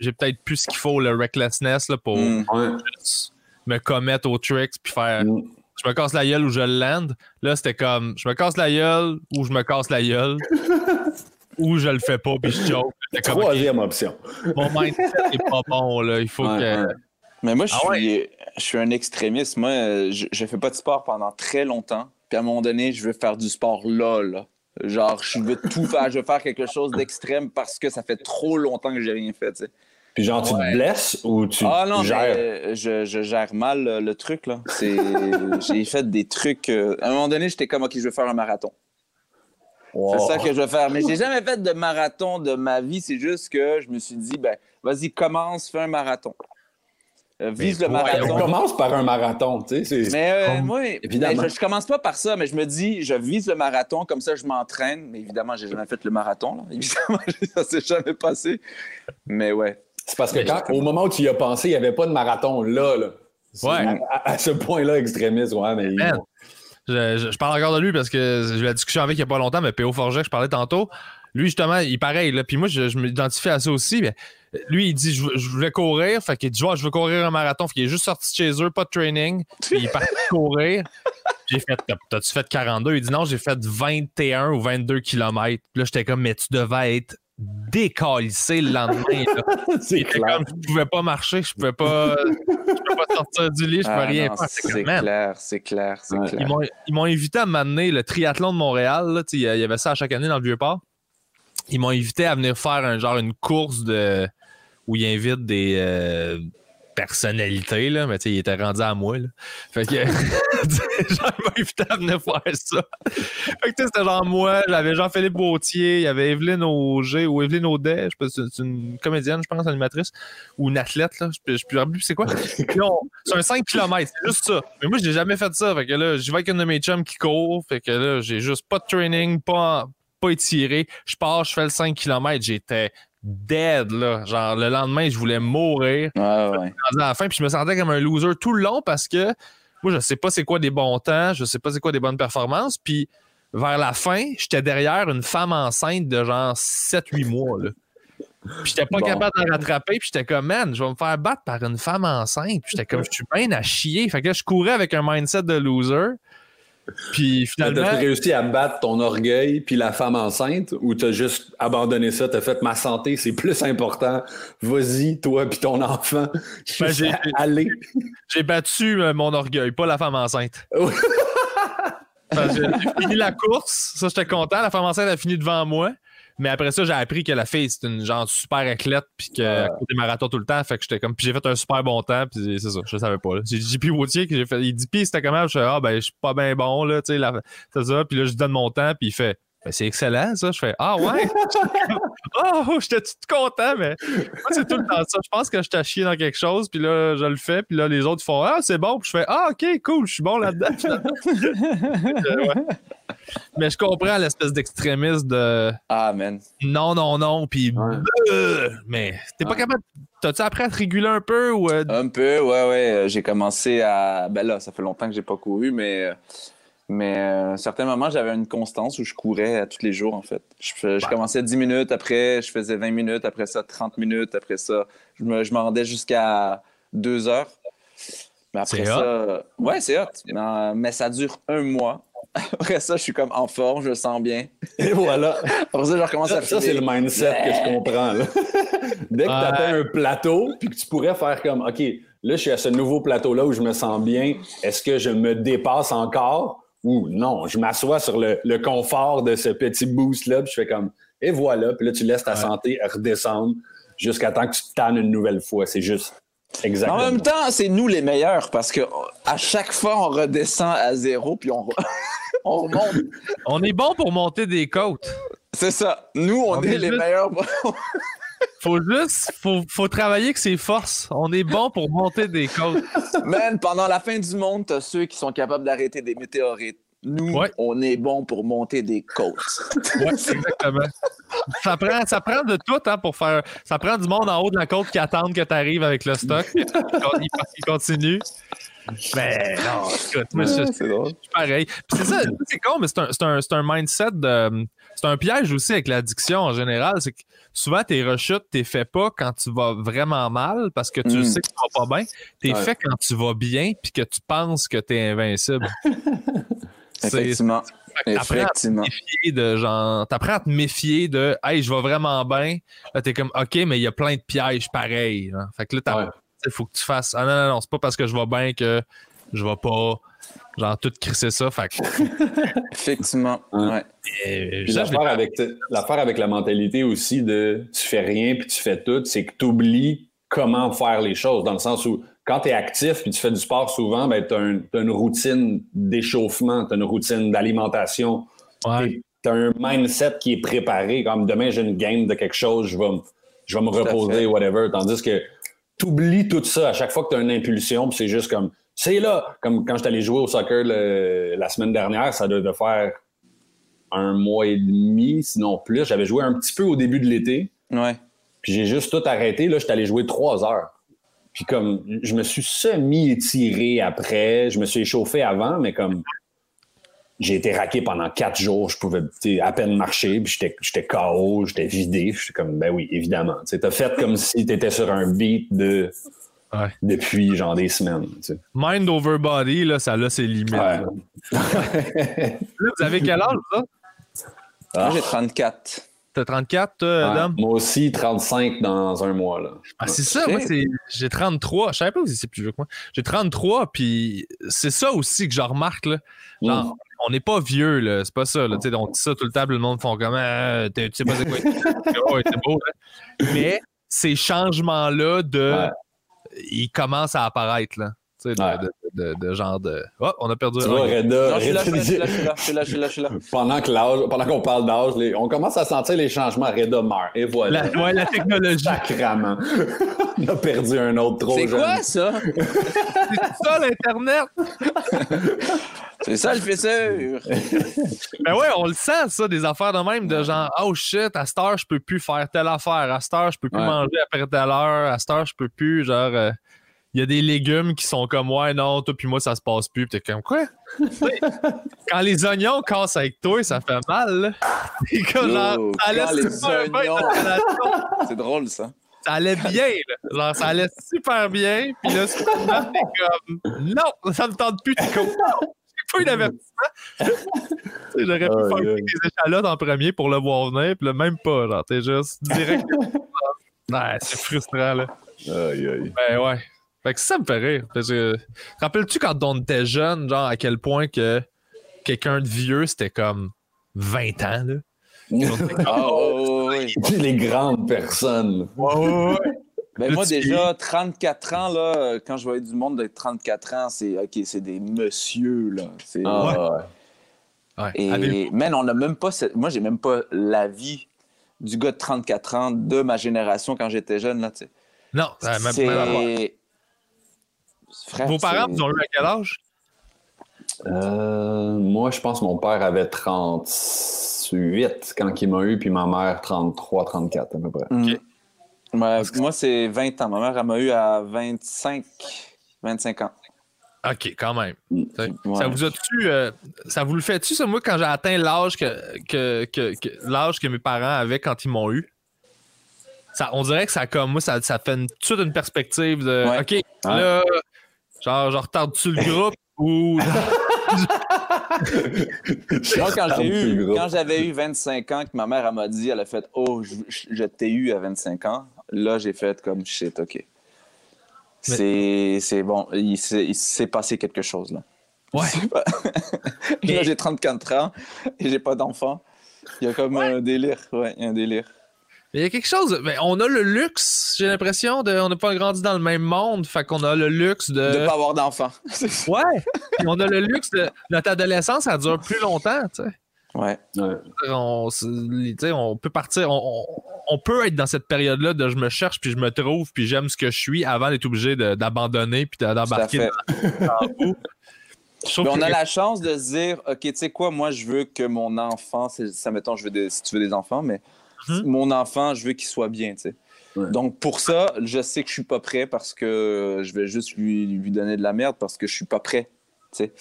j'ai peut-être plus ce qu'il faut, le recklessness, là, pour Mm. ouais, juste me commettre aux tricks, puis faire. mm. Je me casse la gueule ou je le land. Là, c'était comme. Je me casse la gueule ou je me casse la gueule. (laughs) ou je le fais pas, puis je choke. Comme, Troisième option. Mon mindset est pas bon, là. Il faut Ouais, que. ouais. Mais moi, je Ah suis, je suis un extrémiste. Moi, euh, je, je fais pas de sport pendant très longtemps. Puis à un moment donné, je veux faire du sport là, là. Genre, je veux tout faire. Je veux faire quelque chose d'extrême parce que ça fait trop longtemps que j'ai rien fait, tu sais. Puis genre, tu Ouais. te blesses ou tu Ah non, gères? mais je, je gère mal euh, le truc, là. (laughs) J'ai fait des trucs. euh, à un moment donné, j'étais comme, OK, je veux faire un marathon. Wow. C'est ça que je veux faire. Mais j'ai (laughs) jamais fait de marathon de ma vie. C'est juste que je me suis dit, ben, vas-y, commence, fais un marathon. Euh, vise le voyons. On marathon. commence par un marathon, tu sais. c'est- Mais euh, Comme- moi, Évidemment. mais je, je commence pas par ça, mais je me dis, je vise le marathon, comme ça je m'entraîne. Mais évidemment, j'ai jamais fait le marathon. Là. (laughs) Évidemment, ça s'est jamais passé. Mais ouais. C'est parce que quand, au moment où tu y as pensé, il n'y avait pas de marathon là. là. C'est Ouais. À, à- à ce point-là, extrémiste, ouais, mais. Je, parle encore de lui parce que j'ai eu la discussion avec il n'y a pas longtemps, mais P.O. Forget, je parlais tantôt. Lui, justement, il pareil. Là. Puis moi, je, m'identifie à ça aussi. Lui, il dit je, voulais courir. Fait qu'il dit je veux courir un marathon. Fait qu'il est juste sorti de chez eux, pas de training. Puis il est parti (laughs) courir. J'ai fait T'as- T'as-tu fait 42 Il dit Non, j'ai fait 21 ou 22 km. Puis là, j'étais comme Mais tu devais être décalissé le lendemain. (laughs) c'est comme Je pouvais pas marcher, je pouvais pas, je pouvais pas sortir du lit, je pouvais Ah rien non, faire. C'est clair, c'est clair, c'est Ouais. clair. ils m'ont- invité à m'amener le triathlon de Montréal. il y avait ça à chaque année dans le Vieux-Port. Ils m'ont invité à venir faire un genre une course de où ils invitent des euh, personnalité, là, mais tu sais, il était rendu à moi. Là. Fait que genre, il m'a invité à venir faire ça. Fait que tu sais, c'était genre moi, j'avais Jean-Philippe Bautier, il y avait Evelyne Auger ou Evelyne Audet, je sais pas, c'est une comédienne, je pense, animatrice, ou une athlète, là. Je ne sais plus c'est quoi? (laughs) C'est un 5 km, c'est juste ça. Mais moi, j'ai jamais fait ça. Fait que là, j'y vais avec une de mes chums qui court. Fait que là, j'ai juste pas de training, pas, pas étiré. Je pars, je fais le 5 km. J'étais dead, là. Genre, le lendemain, je voulais mourir. Ouais, ouais. À la fin, puis je me sentais comme un loser tout le long parce que moi, je sais pas c'est quoi des bons temps, je sais pas c'est quoi des bonnes performances. Puis vers la fin, j'étais derrière une femme enceinte de genre 7-8 mois, là. Puis j'étais pas Bon. capable de rattraper, puis j'étais comme, man, je vais me faire battre par une femme enceinte. Puis j'étais comme, je suis bien à chier. Fait que là, je courais avec un mindset de loser. Puis T'as finalement, réussi à battre ton orgueil puis la femme enceinte ou t'as juste abandonné ça, t'as fait ma santé, c'est plus important. Vas-y, toi puis ton enfant. Ben, j'ai- Allez. j'ai battu euh, mon orgueil, pas la femme enceinte. J'ai fini la course, ça j'étais content. La femme enceinte a fini devant moi. Mais après ça, j'ai appris que la fille, c'est une genre super athlète, puis qu'elle court des marathons tout le temps. Fait que j'étais comme. Puis j'ai fait un super bon temps, puis c'est ça, je savais pas. J'ai JP Wautier que j'ai fait. Il dit, puis c'était comment? Je fais, ah, ben, je suis pas bien bon, là, tu sais, c'est ça. Puis là, je lui donne mon temps, puis il fait, ben, c'est excellent, ça. Je fais, ah, ouais? (laughs) (laughs) oh, j'étais tout content, mais moi, c'est tout le temps ça. Je pense que je t'ai chié dans quelque chose, puis là, je le fais, puis là, les autres font, ah, c'est bon, puis je fais, ah, ok, cool, je suis bon là-dedans. (laughs) Euh, ouais. Mais je comprends l'espèce d'extrémisme de Ah, man. non, non, non, puis Ouais. euh, mais t'es pas Ouais. capable. T'as-tu appris à te réguler un peu ou euh, Un peu, ouais, ouais. euh, J'ai commencé à. Ben là, ça fait longtemps que j'ai pas couru, mais. Euh, Mais euh, à un certain moment, j'avais une constance où je courais à tous les jours, en fait. Je, commençais 10 minutes, après, je faisais 20 minutes, après ça, 30 minutes, après ça, je me, je me rendais jusqu'à 2 heures. Mais après ça. Ouais, c'est hot. Mais, mais ça dure un mois. (laughs) Après ça, je suis comme en forme, je le sens bien. Et voilà. Après ça, je recommence à Ça, c'est le mindset que je comprends. Là. (laughs) Dès que tu atteins un plateau, puis que tu pourrais faire comme, OK, là, je suis à ce nouveau plateau-là où je me sens bien. Est-ce que je me dépasse encore? Ou non? Je m'assois sur le, le confort de ce petit boost-là, puis je fais comme, et voilà. Puis là, tu laisses ta Ouais. santé redescendre jusqu'à temps que tu te tannes une nouvelle fois. C'est juste En exactement. même temps, c'est nous les meilleurs parce que à chaque fois, on redescend à zéro puis on, re- (laughs) on remonte. on est bon pour monter des côtes. C'est ça. Nous, on, On est, est les juste- meilleurs. (laughs) Faut juste, faut, faut travailler avec ses forces. On est bon pour monter des côtes. Man, pendant la fin du monde, t'as ceux qui sont capables d'arrêter des météorites. Nous, Ouais. on est bon pour monter des côtes. Ouais, exactement. Ça prend, ça prend de tout hein, pour faire. Ça prend du monde en haut de la côte qui attendent que tu arrives avec le stock. (laughs) Ils continuent. Mais non, écoute, je- c'est pareil. C'est ça, c'est con, mais c'est un, c'est un- c'est un mindset de. C'est un piège aussi avec l'addiction en général. C'est que souvent, tes rechutes, t'es fait pas quand tu vas vraiment mal parce que tu Mm. sais que tu vas pas bien. T'es Ouais. fait quand tu vas bien puis que tu penses que t'es invincible. (laughs) C'est- Effectivement. t'apprends à te Effectivement. méfier de genre. T'apprends à te méfier de Hey, je vais vraiment bien. Là, t'es comme OK, mais il y a plein de pièges pareils. hein. Fait que là, t'as- Ouais. faut que tu fasses. Ah non, non, non, c'est pas parce que je vais bien que je vais pas. Genre, tout crisser ça. Fait que. (laughs) Effectivement. Ouais. Euh, l'affaire avec, l'affaire avec la mentalité aussi de tu fais rien puis tu fais tout, c'est que tu oublies comment faire les choses. Dans le sens où quand tu es actif puis tu fais du sport souvent, ben, tu as, une routine d'échauffement, tu as une routine d'alimentation. Ouais. Tu as un mindset qui est préparé. Comme demain, j'ai une game de quelque chose, je vais, me- je vais me reposer, whatever. Tandis que tu oublies tout ça à chaque fois que tu as une impulsion, puis c'est juste comme c'est là. Comme quand je suis allé jouer au soccer le- la semaine dernière, ça devait faire un mois et demi, sinon plus. J'avais joué un petit peu au début de l'été, Ouais. puis j'ai juste tout arrêté. Là, j'étais allé jouer trois heures. Puis comme, je me suis semi-étiré après, je me suis échauffé avant, mais comme, j'ai été raqué pendant quatre jours, je pouvais tu à peine marcher, puis j'étais- j'étais KO, j'étais vidé. J'étais comme, ben oui, évidemment. Tu fait comme si t'étais sur un beat de, Ouais. depuis genre des semaines. tu sais. Mind over body, là, ça a ses limites. Ouais. là. Là, vous avez quel âge, ça? Ah. Moi, j'ai 34. T'as 34, toi, Ouais. Adam? Moi aussi, 35 dans un mois. Là. Ah, c'est ça, Ok. moi, c'est, j'ai 33. Je savais pas que vous étiez plus vieux que moi. J'ai 33, puis c'est ça aussi que je remarque, là. Genre, Mm. on n'est pas vieux, là. C'est pas ça, là. Tu sais, on dit ça tout le temps, le monde font comme, Ah, tu sais pas c'est quoi. (laughs) ouais, c'est beau, là. Mais ces changements-là de Ouais. Il commence à apparaître, là. Tu sais, de, Ouais. de, de- de genre de. Oh, on a perdu Tu un. vois, Reda, Non, je suis là, je Reda- suis là, je suis là, je suis là, je suis là, je suis là, je suis là. pendant que l'âge, pendant qu'on parle d'âge, les- on commence à sentir les changements. Reda meurt. Et voilà. La, ouais, la technologie. Sacrament. (laughs) on a perdu un autre trop C'est quoi ça? (laughs) C'est ça, l'Internet? (laughs) C'est ça le fissure. Ben ouais, on le sent, ça, des affaires de même, de genre, oh shit, à cette heure, je peux plus faire telle affaire. À cette heure, je peux plus Ouais. manger après telle heure. À cette heure, je peux plus, genre, euh, il y a des légumes qui sont comme, ouais, non, toi puis moi, ça se passe plus. Puis t'es comme, quoi? (laughs) Quand les oignons cassent avec toi, ça fait mal, là. (laughs) C'est oignons-. C'est drôle ça. ça allait bien, là. Genre, ça allait super bien. Puis là, t'es comme, non, ça me tente plus. T'es comme, pas eu d'avertissement. J'aurais pu Aïe, faire aïe. des échalotes en premier pour le voir venir, puis là, même pas. Genre, t'es juste direct. (laughs) ouais, c'est frustrant, là. Aïe, aïe. Ben ouais. Fait que ça me fait rire. Parce que, rappelles-tu quand on était jeune, genre, à quel point que quelqu'un de vieux, c'était comme 20 ans, là? (laughs) Ah, oh, oui. les grandes personnes. (laughs) Ben, moi, déjà, 34 ans, là, euh, quand je voyais du monde de 34 ans, c'est OK, c'est des messieurs, là. C'est- Ah, ouais. Ouais. Et, man, on n'a même pas. cette- Moi, j'ai même pas la vie du gars de 34 ans de ma génération quand j'étais jeune, là, tu sais. Non, euh, même, C'est- même affaire. Frère, Vos parents, vous ont eu à quel âge? Euh, moi, je pense que mon père avait 38 quand il m'a eu, puis ma mère 33, 34 à peu près. Mm. Ouais, moi, c'est 20 ans. Ma mère, elle m'a eu à 25, 25 ans. OK, quand même. Mm. Ouais. Ça vous a-tu. euh, ça vous le fait-tu, ça, moi, quand j'ai atteint l'âge que, que, que, que- l'âge que mes parents avaient quand ils m'ont eu? Ça, on dirait que ça comme moi, ça, ça fait une, toute une perspective de Ouais. OK, là, genre, je retarde-tu le groupe ou. (laughs) Moi, quand j'ai eu, quand j'avais eu 25 ans, que ma mère m'a dit, elle a fait Oh, je, t'ai eu à 25 ans. Là, j'ai fait comme shit, OK. C'est c'est bon, il s'est il s'est passé quelque chose là. Ouais. (laughs) là, j'ai 34 ans et j'ai pas d'enfant. Il y a comme un délire. Ouais, il y a un délire. Il y a quelque chose. Mais on a le luxe, j'ai l'impression, de. On n'a pas grandi dans le même monde. Fait qu'on a le luxe de. De pas avoir d'enfant. (laughs) Ouais. Puis on a le luxe de. Notre adolescence, ça dure plus longtemps, tu sais. ouais. Ouais. on, c'est- tu sais, on peut partir, on, on- peut être dans cette période-là de je me cherche, puis je me trouve, puis j'aime ce que je suis avant d'être obligé de- d'abandonner, puis d'embarquer dans, Mais on que- a la chance de se dire, OK, tu sais quoi, moi, je veux que mon enfant, ça, mettons, je veux des, si tu veux des enfants, mais Mhm. mon enfant, je veux qu'il soit bien, tu sais. Ouais. Donc, pour ça, je sais que je suis pas prêt parce que je vais juste lui, lui donner de la merde parce que je suis pas prêt, tu sais.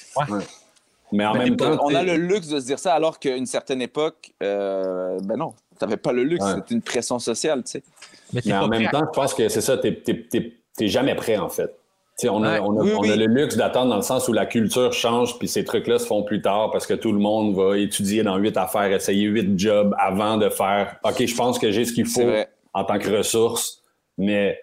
Mais en Mais même temps, on a le luxe de se dire ça alors qu'à une certaine époque, euh, ben non, t'avais pas le luxe, Ouais. c'était une pression sociale, tu sais. mais t'es Mais pas en même prêt. temps, je pense que c'est ça, t'es t'es- t'es- t'es jamais prêt, en fait. On, a, Ouais. on, a, Oui, on oui. a le luxe d'attendre dans le sens où la culture change, puis ces trucs-là se font plus tard parce que tout le monde va étudier dans huit affaires, essayer huit jobs avant de faire OK, je pense que j'ai ce qu'il faut en tant que ressources, mais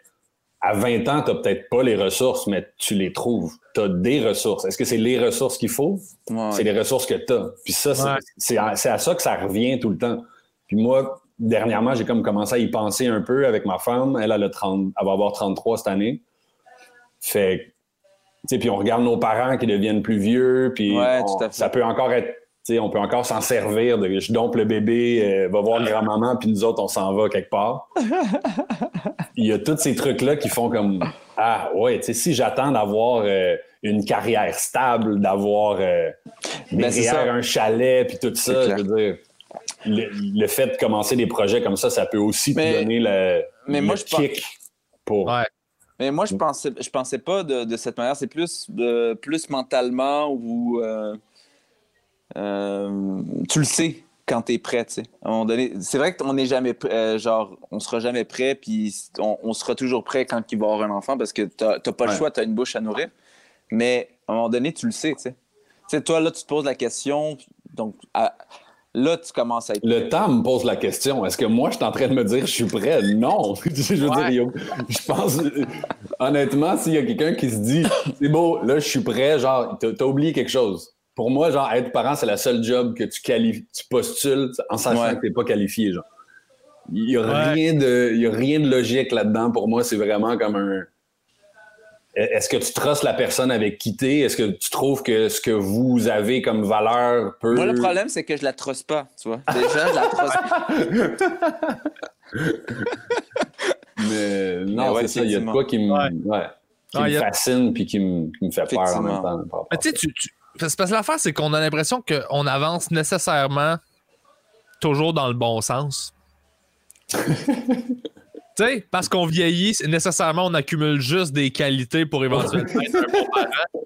à 20 ans, tu n'as peut-être pas les ressources, mais tu les trouves. Tu as des ressources. Est-ce que c'est les ressources qu'il faut? Ouais, C'est les ressources que tu as. Puis ça, c'est- Ouais. à, ça que ça revient tout le temps. Puis moi, dernièrement, j'ai comme commencé à y penser un peu avec ma femme. Elle, elle, a 30, elle va avoir 33 cette année. Fait que, tu sais, puis on regarde nos parents qui deviennent plus vieux, puis Ouais, on- tout à fait. ça peut encore être, tu sais, on peut encore s'en servir de je dompe le bébé, euh, va voir grand-maman, puis nous autres, on s'en va quelque part. (laughs) Il y a tous ces trucs-là qui font comme Ah, ouais, tu sais, si j'attends d'avoir euh, une carrière stable, d'avoir euh, Ben, derrière ça. un chalet, puis tout ça, je veux dire, le, le fait de commencer des projets comme ça, ça peut aussi Mais- te donner le, mais le moi, je pense- kick pour. Ouais. Mais moi, je pensais, je pensais pas de, de cette manière. C'est plus, de, plus mentalement ou euh, euh, tu le sais quand tu es prêt. tu sais. À un moment donné, c'est vrai qu'on n'est jamais euh, genre, on sera jamais prêt, puis on, on sera toujours prêt quand il va avoir un enfant parce que tu n'as pas le choix, tu as une bouche à nourrir. Mais à un moment donné, tu le sais. Tu sais. Tu sais, toi, là, tu te poses la question. Donc, à- là, tu commences à être. Le temps me pose la question. Est-ce que moi, je suis en train de me dire je suis prêt? Non. (laughs) je veux Ouais. dire, je pense, honnêtement, s'il y a quelqu'un qui se dit c'est beau, là, je suis prêt, genre, t'as t'as oublié quelque chose. Pour moi, genre, être parent, c'est la seule job que tu, qualifies, tu postules en sachant Ouais. que t'es pas qualifié, genre. Il n'y a, Ouais. rien de- il y a rien de logique là-dedans. Pour moi, c'est vraiment comme un. Est-ce que tu trustes la personne avec qui t'es? Est-ce que tu trouves que ce que vous avez comme valeur peut. Moi, le problème, c'est que je la truste pas, tu vois. (laughs) Déjà, je la truste pas. (laughs) Mais non, ouais, c'est ça. Il y a de quoi qui me, Ouais. ouais, qui me il y a- fascine puis qui me, qui me fait peur en même temps. Mais à tu sais, tu, tu- parce que l'affaire, c'est qu'on a l'impression qu'on avance nécessairement toujours dans le bon sens. (laughs) tu sais, parce qu'on vieillit, nécessairement, on accumule juste des qualités pour éventuellement être un bon parent.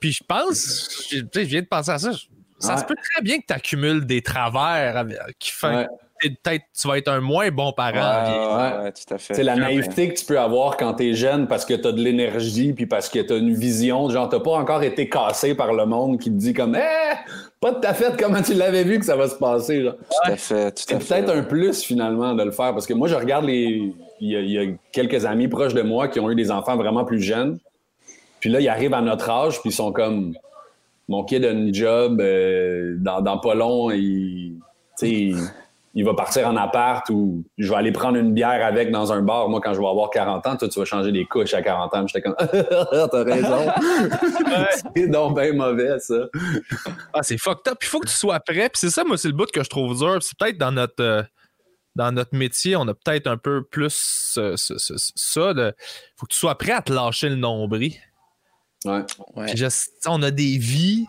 Puis je pense, je, viens de penser à ça, ça se peut très bien que tu accumules des travers qui font Ouais. Que peut-être tu vas être un moins bon parent. Ouais, Ouais. ouais, tout à fait. C'est la naïveté que tu peux avoir quand t'es jeune parce que t'as de l'énergie puis parce que t'as une vision. Genre, t'as pas encore été cassé par le monde qui te dit comme, eh, pas de ta fête comment tu l'avais vu que ça va se passer. Genre? Tout à fait, tout C'est peut-être un plus finalement de le faire parce que moi, je regarde les. Il y, a, il y a quelques amis proches de moi qui ont eu des enfants vraiment plus jeunes. Puis là, ils arrivent à notre âge puis ils sont comme, mon kid a une job euh, dans, dans pas long, il, tu sais, il, il va partir en appart ou je vais aller prendre une bière avec dans un bar. Moi, quand je vais avoir 40 ans, toi, tu vas changer des couches à 40 ans. J'étais comme, (laughs) t'as raison. (laughs) (laughs) c'est donc bien mauvais, ça. Ah, c'est fucked up. Il faut que tu sois prêt. Puis c'est ça, moi, c'est le bout que je trouve dur. C'est peut-être dans notre, euh, dans notre métier, on a peut-être un peu plus euh, ce- ce- ce- ça. Il faut que tu sois prêt à te lâcher le nombril. Ouais. Ouais. Puis je- on a des vies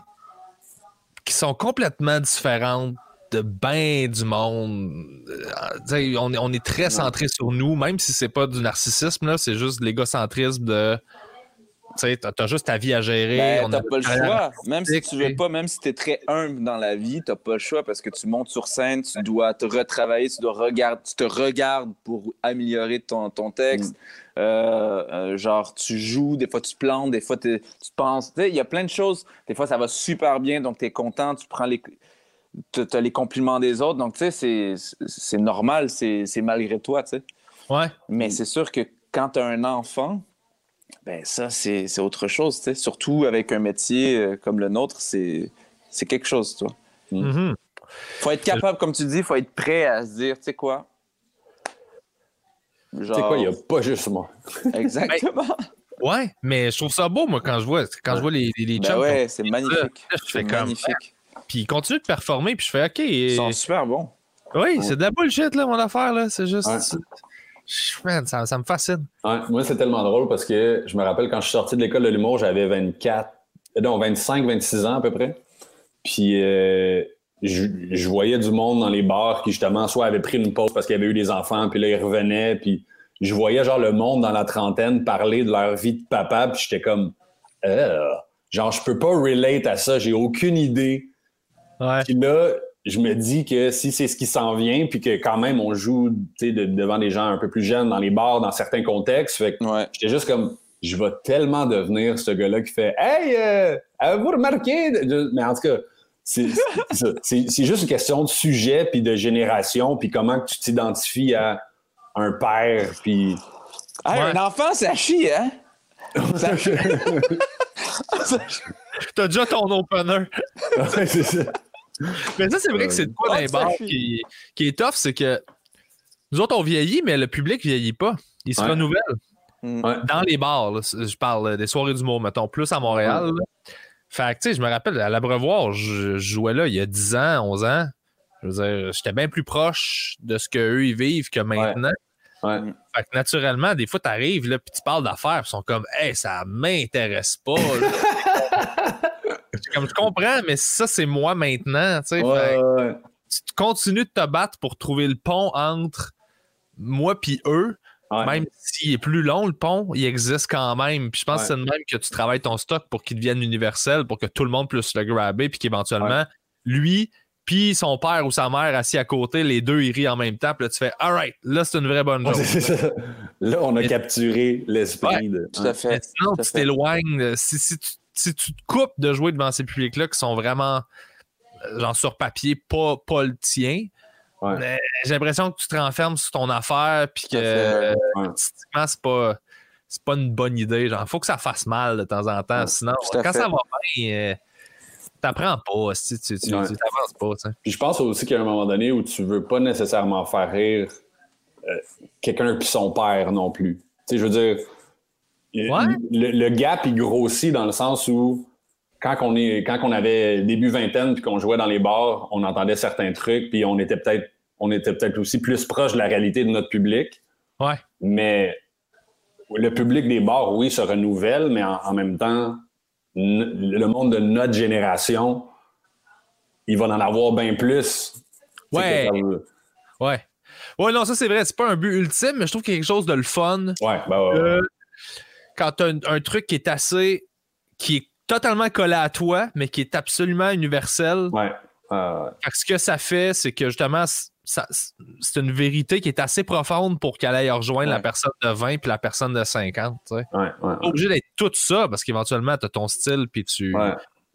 qui sont complètement différentes de bien du monde. Euh, tu on, est- on est très centré sur nous, même si c'est pas du narcissisme, là, c'est juste de l'égocentrisme de. Tu t'as juste ta vie à gérer. Ben, on t'as pas le choix. Même si tu veux pas, même si t'es très humble dans la vie, t'as pas le choix parce que tu montes sur scène, tu dois te retravailler, tu dois regarder, tu te regardes pour améliorer ton, ton texte. Euh, euh, genre, tu joues, des fois tu plantes, des fois tu penses. Tu il y a plein de choses. Des fois, ça va super bien, donc t'es content, tu prends les. T'as les compliments des autres, donc tu sais, c'est- c'est normal, c'est c'est malgré toi, tu sais. Ouais. Mais c'est sûr que quand tu as un enfant, ben ça, c'est c'est autre chose. tu sais. Surtout avec un métier euh, comme le nôtre, c'est c'est quelque chose. Tu vois. Mhm. faut être capable, comme tu dis, il faut être prêt à se dire, tu sais quoi? Tu sais quoi, il n'y a pas juste moi. (laughs) Exactement. Ouais, mais je trouve ça beau, moi, quand je vois, quand je vois les, les, les ben chums ouais, c'est magnifique. je fais C'est comme- magnifique. Puis ils continuent de performer, puis je fais OK. Ils sont super bons. Oui, c'est de la bullshit, là, mon affaire, là. C'est juste. Man, ça, ça me fascine. Ouais, moi, c'est tellement drôle parce que je me rappelle quand je suis sorti de l'école de l'humour, j'avais 24, euh, non, 25, 26 ans à peu près. Puis euh, je, je voyais du monde dans les bars qui, justement, soit avaient pris une pause parce qu'il y avait eu des enfants, puis là, ils revenaient. Puis je voyais, genre, le monde dans la trentaine parler de leur vie de papa, puis j'étais comme, Euh, genre, je peux pas relate à ça, j'ai aucune idée. Ouais. Puis là, je me dis que si c'est ce qui s'en vient, puis que quand même on joue tu sais, de- devant des gens un peu plus jeunes dans les bars, dans certains contextes, fait que Ouais. j'étais juste comme, je vais tellement devenir ce gars-là qui fait Hey, euh, avez-vous remarqué? Mais en tout cas, c'est juste une question de sujet, puis de génération, puis comment que tu t'identifies à un père, puis. Hey, Ouais. Un enfant, ça chie, hein? (laughs) Ça (laughs) chie. T'as déjà ton opener. (laughs) Ouais, c'est ça. Mais ça, c'est vrai que c'est de quoi bars fait- qui, qui est tough, c'est que nous autres, on vieillit, mais le public vieillit pas. Il se Ouais. renouvelle. Ouais. Dans les bars, là, je parle des soirées d'humour, mettons, plus à Montréal. là. Fait que, tu sais, je me rappelle, à l'Abreuvoir, je, je jouais là il y a 10 ans, 11 ans. Je veux dire, j'étais bien plus proche de ce qu'eux, ils vivent que maintenant. Ouais. Fait que naturellement, des fois, t'arrives, là, puis tu parles d'affaires, puis ils sont comme, hey, ça m'intéresse pas. (laughs) (laughs) comme, je comprends, mais ça, c'est moi maintenant, tu sais. Ouais, tu continues de te battre pour trouver le pont entre moi puis eux. Ouais. Même s'il est plus long, le pont, il existe quand même. Puis je pense Ouais. que c'est de même que tu travailles ton stock pour qu'il devienne universel, pour que tout le monde puisse le grabber, puis qu'éventuellement, lui, puis son père ou sa mère assis à côté, les deux, ils rient en même temps. Puis là, tu fais, alright, là, c'est une vraie bonne ça. Là, on a Mais- capturé l'esprit de. Tout à fait. Mais sinon, tout tu t'éloignes. Si, si tu, si tu te coupes de jouer devant ces publics-là qui sont vraiment, euh, genre sur papier, pas, pas le tien, Ouais. mais j'ai l'impression que tu te renfermes sur ton affaire, puis que euh, Ouais. c'est pas. C'est pas une bonne idée. Genre, faut que ça fasse mal de temps en temps. Ouais, Sinon, quand fait. ça va bien, euh, t'apprends pas. Si tu, tu, Ouais. t'avances pas. tu sais. Puis je pense aussi qu'il y a un moment donné où tu veux pas nécessairement faire rire euh, quelqu'un puis son père non plus. Tu sais, je veux dire, le, le, gap, il grossit dans le sens où quand on, est, quand on avait début vingtaine puis qu'on jouait dans les bars, on entendait certains trucs, puis on était peut-être on était peut-être aussi plus proche de la réalité de notre public. Ouais. Mais le public des bars, oui, se renouvelle, mais en, même temps, le monde de notre génération, il va en avoir bien plus. Ouais. Ouais. Ouais, non, ça c'est vrai, c'est pas un but ultime, mais je trouve qu'il y a quelque chose de le fun. Ouais, ouais, quand tu as un, truc qui est assez. qui est totalement collé à toi, mais qui est absolument universel. Ouais. ce que ça fait, c'est que justement, c'est une vérité qui est assez profonde pour qu'elle aille rejoindre la personne de 20 puis la personne de 50. Tu sais. ouais, pas obligé d'être tout ça parce qu'éventuellement, tu as ton style puis tu.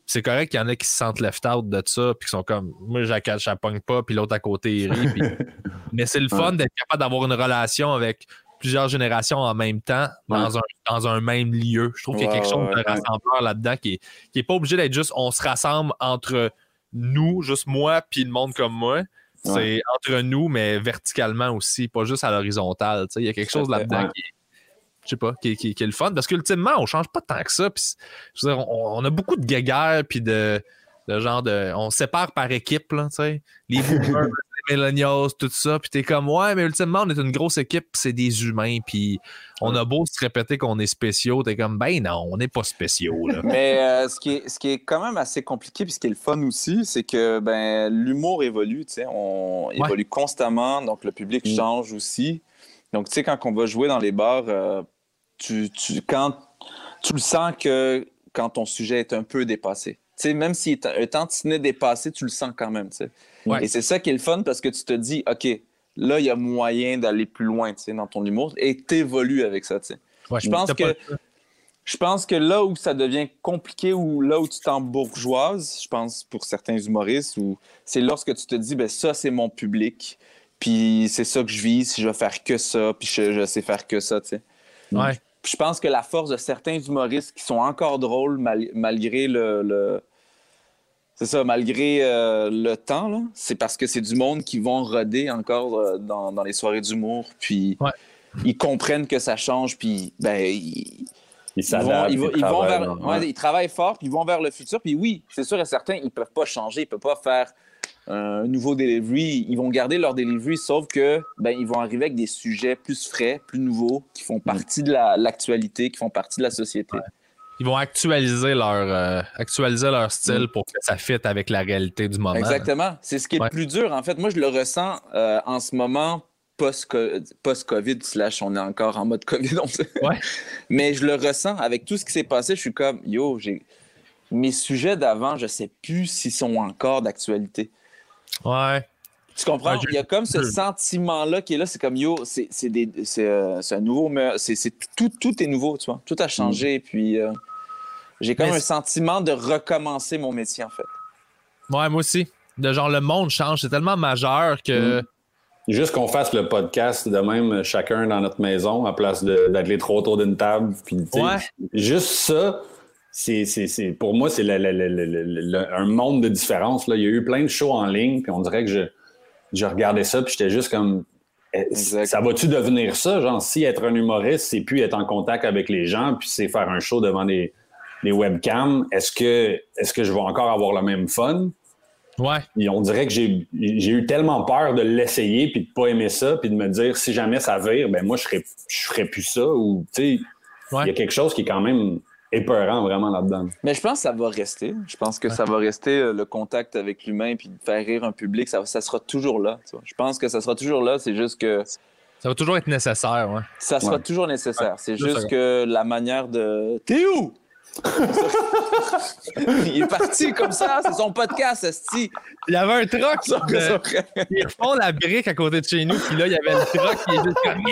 C'est correct qu'il y en a qui se sentent left out de ça puis qui sont comme moi, je la pogne pas puis l'autre à côté, il rit. (laughs) Mais c'est le fun d'être capable d'avoir une relation avec plusieurs générations en même temps dans, un, dans un même lieu. Je trouve qu'il y a quelque chose de rassembleur là-dedans qui est, qui est pas obligé d'être juste on se rassemble entre nous, juste moi puis le monde comme moi. C'est entre nous, mais verticalement aussi, pas juste à l'horizontale. Il y a quelque chose là-dedans qui, je sais pas, qui, est le fun. Parce qu'ultimement, on change pas tant que ça. on, a beaucoup de guéguerres, puis de, de, genre de. On sépare par équipe, là, Les (laughs) boomers, millennials, tout ça. Puis t'es comme, ouais, mais ultimement, on est une grosse équipe, c'est des humains. Puis on a beau se répéter qu'on est spéciaux, t'es comme, ben non, on n'est pas spéciaux. (laughs) mais euh, ce, qui est, ce qui est quand même assez compliqué, puis ce qui est le fun aussi, c'est que ben, l'humour évolue, tu sais, on évolue constamment, donc le public mm. change aussi. Donc, tu sais, quand on va jouer dans les bars, euh, tu, tu, quand, tu le sens que quand ton sujet est un peu dépassé. Tu sais, même si un tantinet dépassé, tu le sens quand même, tu sais. Et c'est ça qui est le fun parce que tu te dis, OK, là, il y a moyen d'aller plus loin dans ton humour et t'évolues avec ça. je, pense que, je pense que là où ça devient compliqué ou là où tu t'embourgeoises, je pense pour certains humoristes, c'est lorsque tu te dis, ben ça, c'est mon public, puis c'est ça que je vis, si je vais faire que ça, puis je, sais faire que ça. Je pense que la force de certains humoristes qui sont encore drôles malgré le c'est ça, malgré euh, le temps, c'est parce que c'est du monde qui vont roder encore euh, dans, les soirées d'humour, puis ils comprennent que ça change, puis ben, ils, ils, vont, vers, ils travaillent fort, puis ils vont vers le futur, puis oui, c'est sûr et certain, ils peuvent pas changer, ils peuvent pas faire un nouveau delivery, ils vont garder leur delivery, sauf que ben, ils vont arriver avec des sujets plus frais, plus nouveaux, qui font partie de l'actualité, qui font partie de la société ils vont actualiser leur, euh, actualiser leur style mm. pour que ça fitte avec la réalité du moment. Exactement. C'est ce qui est le plus dur. En fait, moi, je le ressens euh, en ce moment post-COVID, slash on est encore en mode COVID. Ouais. (laughs) Mais je le ressens avec tout ce qui s'est passé. Je suis comme, yo, j'ai mes sujets d'avant, je sais plus s'ils sont encore d'actualité. Ouais. Tu comprends? Il y a comme ce sentiment-là qui est là. C'est comme, yo, c'est euh, un nouveau... C'est tout, tout est nouveau, tu vois. Tout a changé. Mm. Puis j'ai comme un sentiment de recommencer mon métier, en fait. Ouais, moi aussi. De genre, le monde change. C'est tellement majeur que. Mm. Juste qu'on fasse le podcast de même, chacun dans notre maison, à place d'être les trois autour d'une table. Puis, Juste ça, c'est, pour moi, c'est un monde de différence. Là. Il y a eu plein de shows en ligne, puis on dirait que je, je regardais ça, puis j'étais juste comme. Eh, ça va-tu devenir ça? Genre, si être un humoriste, c'est plus être en contact avec les gens, puis c'est faire un show devant des, les webcams, est-ce que, est que je vais encore avoir le même fun? Ouais. Et on dirait que j'ai eu tellement peur de l'essayer puis de pas aimer ça puis de me dire si jamais ça vire, ben moi je ferais, je ferais plus ça ou tu sais, il y a quelque chose qui est quand même épeurant vraiment là-dedans. Mais je pense que ça va rester. Je pense que ça va rester euh, le contact avec l'humain puis de faire rire un public, ça, ça sera toujours là. Je pense que ça sera toujours là, c'est juste que ça va toujours être nécessaire, ouais. Ça sera toujours nécessaire. C'est juste que la manière de. T'es où? Il est parti comme ça, c'est son podcast. Il y avait un truck. ils refont la brique à côté de chez nous, puis là, il y avait le truck qui est juste comme.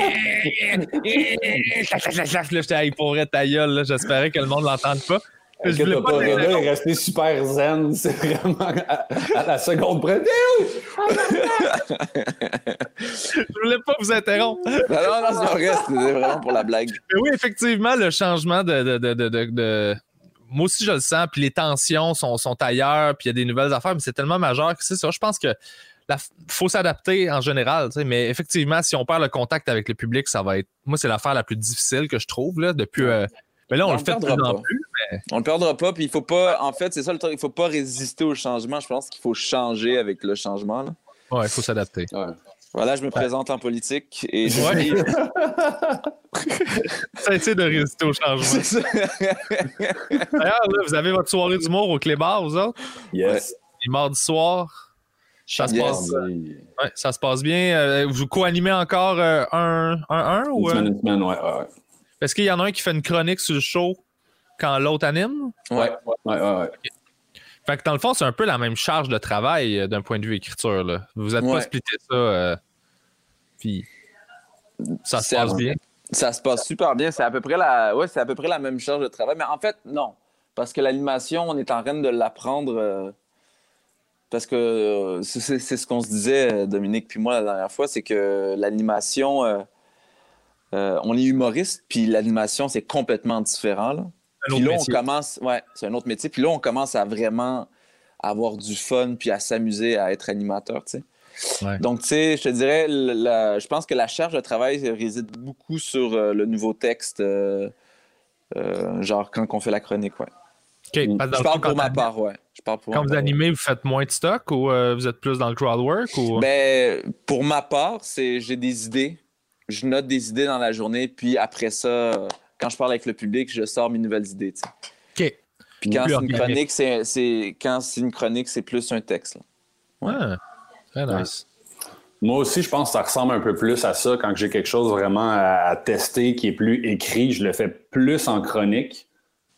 là, j'étais pour pourrait ta gueule, j'espérais que le monde l'entende pas. Je voulais pas est resté super zen. (laughs) C'est vraiment à, la seconde près. (laughs) je voulais pas vous interrompre. Non, non, non, c'est vrai. C'était vraiment pour la blague. Mais oui, effectivement, le changement de, de, de, de, Moi aussi, je le sens. Puis les tensions sont, sont ailleurs. Puis il y a des nouvelles affaires. Mais c'est tellement majeur que c'est ça. Je pense que Il faut s'adapter en général, mais effectivement, si on perd le contact avec le public, ça va être. Moi, c'est l'affaire la plus difficile que je trouve là, depuis. Euh, mais là, on, le fait de plus en plus. Mais... On le perdra pas, puis il faut pas. En fait, c'est ça le truc. Il faut pas résister au changement. Je pense qu'il faut changer avec le changement. Là. Ouais, il faut s'adapter. Voilà, je me présente en politique et je ouais. (laughs) de résister au changement. (laughs) D'ailleurs, vous avez votre soirée d'humour au Clébar, vous autres? Yes. Et mardi soir, ça se, passe, ouais, ça se passe bien. Euh, vous co-animez encore euh, un, un, un, ou une semaine, une semaine, ouais, ouais. Est-ce qu'il y en a un qui fait une chronique sur le show quand l'autre anime? Ouais, ouais, ouais. ouais. Fait que dans le fond, c'est un peu la même charge de travail euh, d'un point de vue écriture. Là. Vous n'êtes pas splitté ça. Euh, puis ça se passe bien. Ça se passe super bien. C'est à peu près la. Ouais, c'est à peu près la même charge de travail. Mais en fait, non. Parce que l'animation, on est en train de l'apprendre. Euh, parce que c'est ce qu'on se disait, Dominique puis moi, la dernière fois, c'est que l'animation, on est humoriste, puis l'animation, c'est complètement différent. Là. Puis là, on commence, ouais, c'est un autre métier. Puis là, on commence à vraiment avoir du fun puis à s'amuser à être animateur, tu sais. Donc, tu sais, je te dirais, je pense que la charge de travail réside beaucoup sur euh, le nouveau texte, euh, euh, genre quand on fait la chronique, ouais. Mm. je parle pour ma part, ouais. Je parle pour quand vous animez, vous faites moins de stock ou vous êtes plus dans le crowd work? Ou... Ben, pour ma part, c'est j'ai des idées. Je note des idées dans la journée, puis après ça, quand je parle avec le public, je sors mes nouvelles idées. OK. Puis quand c'est une chronique, c'est quand c'est une chronique, c'est plus un texte. Ouais. Très nice. Moi aussi, je pense que ça ressemble un peu plus à ça. Quand j'ai quelque chose vraiment à, tester qui est plus écrit, je le fais plus en chronique.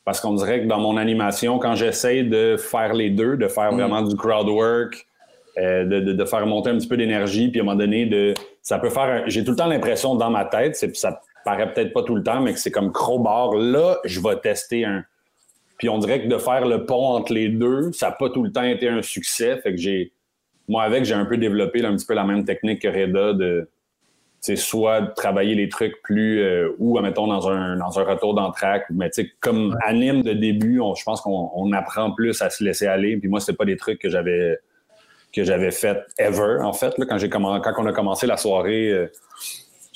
Parce qu'on dirait que dans mon animation, quand j'essaie de faire les deux, de faire mm. vraiment du crowd work, euh, de, faire monter un petit peu d'énergie, puis à un moment donné, de, ça peut faire. J'ai tout le temps l'impression dans ma tête, ça paraît peut-être pas tout le temps, mais que c'est comme crowbar. Là, je vais tester un. Puis on dirait que de faire le pont entre les deux, ça n'a pas tout le temps été un succès. Fait que j'ai. Moi, avec, j'ai un peu développé un petit peu la même technique que Reda de. C'est soit travailler les trucs plus euh, ou, mettons, dans un, dans un retour d'entraque. Mais tu sais, comme anime de début, je pense qu'on apprend plus à se laisser aller. Puis moi, c'est pas des trucs que j'avais que j'avais fait ever, en fait. Là, quand, j'ai quand on a commencé la soirée, euh,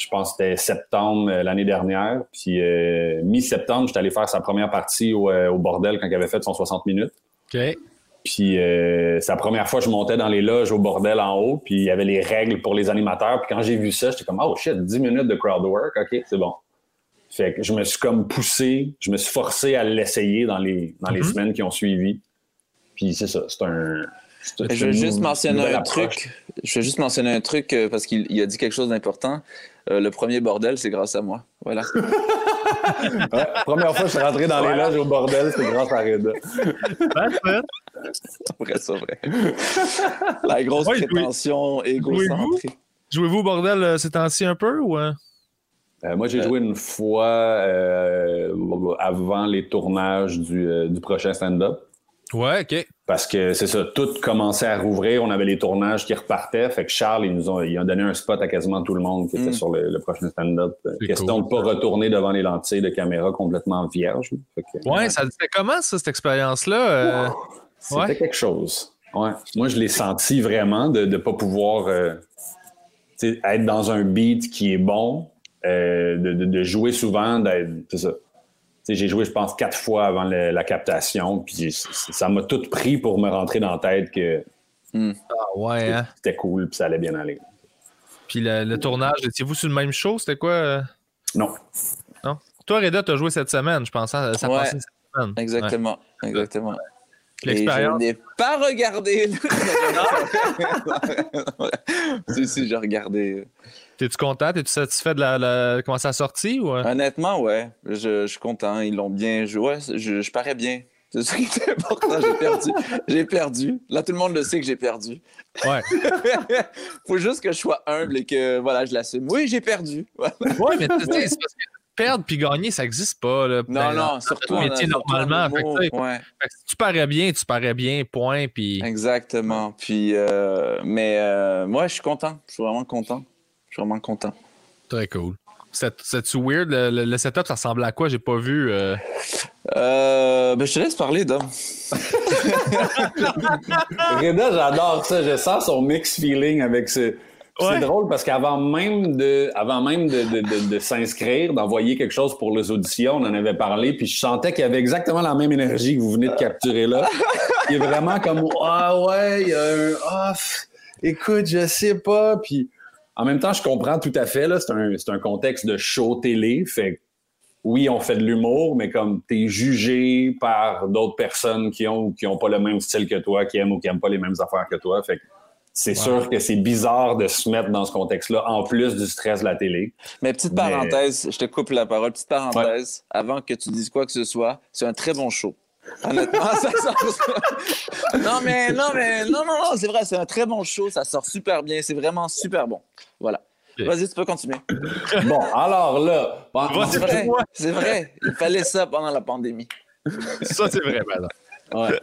je pense que c'était septembre euh, l'année dernière. Puis euh, mi-septembre, j'étais allé faire sa première partie au, euh, bordel quand il avait fait son 60 minutes. OK. Puis c'est la première fois que je montais dans les loges au bordel en haut, puis il y avait les règles pour les animateurs. Puis quand j'ai vu ça, j'étais comme oh shit, 10 minutes de crowd work, ok, c'est bon. Fait que je me suis comme poussé, je me suis forcé à l'essayer dans les dans les mm-hmm. semaines qui ont suivi. Puis c'est ça, c'est un je vais juste mentionner un truc. Je vais juste mentionner un truc parce qu'il a dit quelque chose d'important. Euh, le premier bordel, c'est grâce à moi. Voilà. (laughs) première fois que je suis rentré dans les loges au bordel, c'est grâce à Reda. c'est vrai, c'est vrai. La grosse prétention égocentrique. Jouez-vous? Au bordel euh, ces temps-ci un peu ou. Euh? moi, j'ai joué une fois avant les tournages du, du prochain stand-up. Ouais, OK. Parce que c'est ça, tout commençait à rouvrir, on avait les tournages qui repartaient. Fait que Charles, ils nous ont, ils ont donné un spot à quasiment tout le monde qui était mm. sur le, prochain stand-up. Question de ne pas retourner devant les lentilles de caméra complètement vierges. ouais, ça c'était comment ça, cette expérience-là? Euh? C'était quelque chose. Ouais. Moi, je l'ai senti vraiment de ne pas pouvoir euh, être dans un beat qui est bon, euh, de, de, jouer souvent, c'est ça j'ai joué, je pense, quatre fois avant la captation, puis ça m'a tout pris pour me rentrer dans la tête que hmm. ah, ouais, hein? c'était cool, puis ça allait bien aller. Puis le, tournage, étiez-vous sur le même show? C'était quoi? Euh? Non. Non? Toi, Reda, tu as joué cette semaine, je pense. Hein? Ça ouais, cette semaine. Exactement. Exactement. L'expérience? Je n'ai pas regardé. (laughs) si, si, j'ai regardé. T'es-tu content? Es-tu satisfait de la, comment ça a sorti? Ou... Euh? Honnêtement, ouais. Je, suis content. Ils l'ont bien joué. je, je parais bien. C'est ce qui est important. J'ai perdu. J'ai perdu. Là, tout le monde le sait que j'ai perdu. Ouais. (laughs) Faut juste que je sois humble et que voilà, je l'assume. Oui, j'ai perdu. (laughs) Ouais, mais tu sais, perdre puis gagner, ça n'existe pas. Là, non, non, surtout. en métier normalement. tu parais bien, tu parais bien, point. Puis... Exactement. Puis, euh, mais euh, moi, je suis content. Je suis vraiment content. Je suis vraiment content. Très cool. C'est-tu weird? Le, le, setup, ça ressemble à quoi? J'ai pas vu. Euh... Euh, ben, je te laisse parler, Dom. (laughs) Reda, j'adore ça. Je sens son mix feeling avec ce. C'est drôle parce qu'avant même de, avant même de, de, de, s'inscrire, d'envoyer quelque chose pour les auditions, on en avait parlé, puis je sentais qu'il y avait exactement la même énergie que vous venez de capturer là. Il est vraiment comme ah ouais, il y a un ah, écoute, je sais pas, puis en même temps, je comprends tout à fait là. C'est un, c'est un contexte de show télé, fait oui, on fait de l'humour, mais comme tu es jugé par d'autres personnes qui ont qui ont pas le même style que toi, qui aiment ou qui aiment pas les mêmes affaires que toi, fait c'est sûr que c'est bizarre de se mettre dans ce contexte-là, en plus du stress de la télé. Mais petite parenthèse, je te coupe la parole, petite parenthèse, avant que tu dises quoi que ce soit, c'est un très bon show. Honnêtement, (laughs) ça sort. non, mais non, mais non, non, non, c'est vrai, c'est un très bon show, ça sort super bien, c'est vraiment super bon. Voilà. Vas-y, tu peux continuer. bon, alors là, c'est vrai, c'est vrai, il fallait ça pendant la pandémie. ça, c'est vrai, madame. Ouais.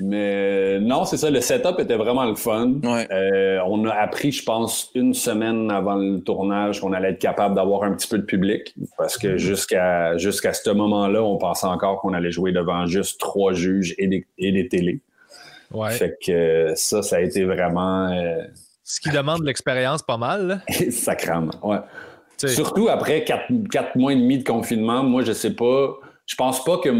Mais non, c'est ça, le setup était vraiment le fun. Euh, on a appris, je pense, une semaine avant le tournage qu'on allait être capable d'avoir un petit peu de public parce que mm-hmm. jusqu'à jusqu'à ce moment-là, on pensait encore qu'on allait jouer devant juste trois juges et des, et des télés. Ouais. Fait que ça, ça a été vraiment. Euh, ce qui demande l'expérience pas mal. (laughs) Sacrement, ouais. Surtout après quatre, quatre mois et demi de confinement, moi, je sais pas. Je pense pas que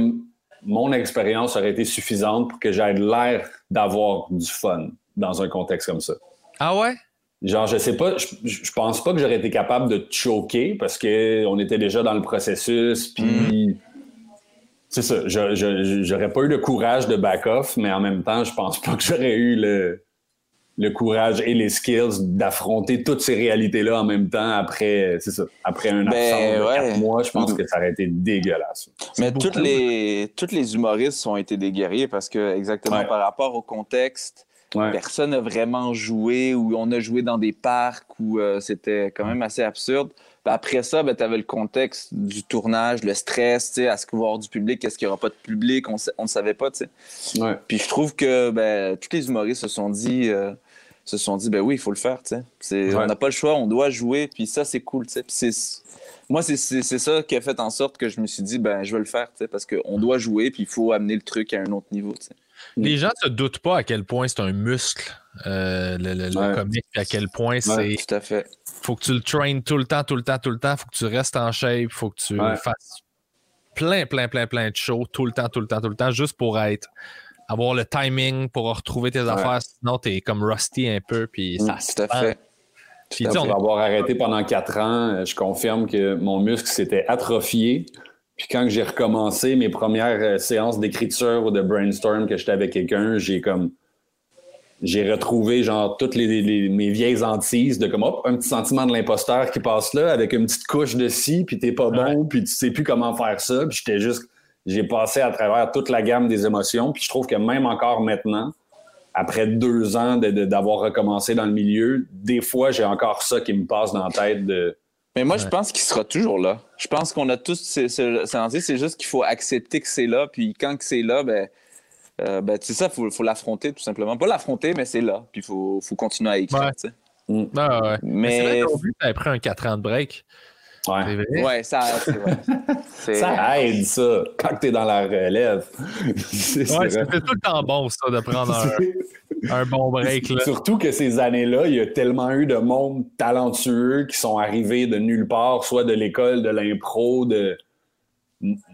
mon expérience aurait été suffisante pour que j'aie l'air d'avoir du fun dans un contexte comme ça. Ah ouais? Genre, je sais pas, je, pense pas que j'aurais été capable de choquer parce qu'on était déjà dans le processus, puis. Mm. C'est ça, j'aurais pas eu le courage de back-off, mais en même temps, je pense pas que j'aurais eu le, le courage et les skills d'affronter toutes ces réalités-là en même temps après, c'est ça, après un ben, absence de quatre mois, je pense que ça aurait été dégueulasse. Mais toutes les, toutes les humoristes ont été des guerriers parce que, exactement par rapport au contexte, personne n'a vraiment joué ou on a joué dans des parcs où euh, c'était quand même assez absurde. Après ça, ben, tu avais le contexte du tournage, le stress, à ce qu'il va y avoir du public, est-ce qu'il n'y aura pas de public, on ne savait pas. Ouais. Puis je trouve que ben, tous les humoristes se sont dit, euh, se sont dit, ben oui, il faut le faire. On n'a pas le choix, on doit jouer, puis ça, c'est cool. Moi, c'est ça qui a fait en sorte que je me suis dit, ben je vais le faire, parce qu'on doit jouer, puis il faut amener le truc à un autre niveau. Les gens ne se doutent pas à quel point c'est un muscle, euh, le, le, comique, à quel point c'est. Tout à fait. faut que tu le traînes tout le temps, tout le temps, tout le temps. faut que tu restes en shape. faut que tu fasses plein, plein, plein, plein de shows tout le temps, tout le temps, tout le temps, juste pour être avoir le timing pour retrouver tes affaires, sinon t'es comme rusty un peu, puis mm, ça Tout à fait. Puis, on... avoir arrêté pendant quatre ans, euh, je confirme que mon muscle s'était atrophié. Puis quand j'ai recommencé mes premières euh, séances d'écriture ou de brainstorm que j'étais avec quelqu'un, j'ai comme j'ai retrouvé genre toutes les, mes vieilles antises de comme hop, un petit sentiment de l'imposteur qui passe là avec une petite couche de ci, puis t'es pas bon, puis tu sais plus comment faire ça, puis j'étais juste j'ai passé à travers toute la gamme des émotions. Puis je trouve que même encore maintenant, après deux ans d'avoir recommencé dans le milieu, des fois, j'ai encore ça qui me passe dans la tête de. Mais moi, je pense qu'il sera toujours là. Je pense qu'on a tous c'est juste qu'il faut accepter que c'est là. Puis quand c'est là, ben, euh, ben c'est ça, il faut, l'affronter tout simplement. Pas l'affronter, mais c'est là. Puis il faut, faut, continuer à écrire. Mm. ouais. Mais, mais c'est vrai pris un quatre ans de break. Ouais, ouais ça, (laughs) ça aide, ça, quand tu es dans la relève. (laughs) c'est ouais, tout le temps bon, ça, de prendre un, bon break. Là. Surtout que ces années-là, il y a tellement eu de monde talentueux qui sont arrivés de nulle part, soit de l'école, de l'impro, de.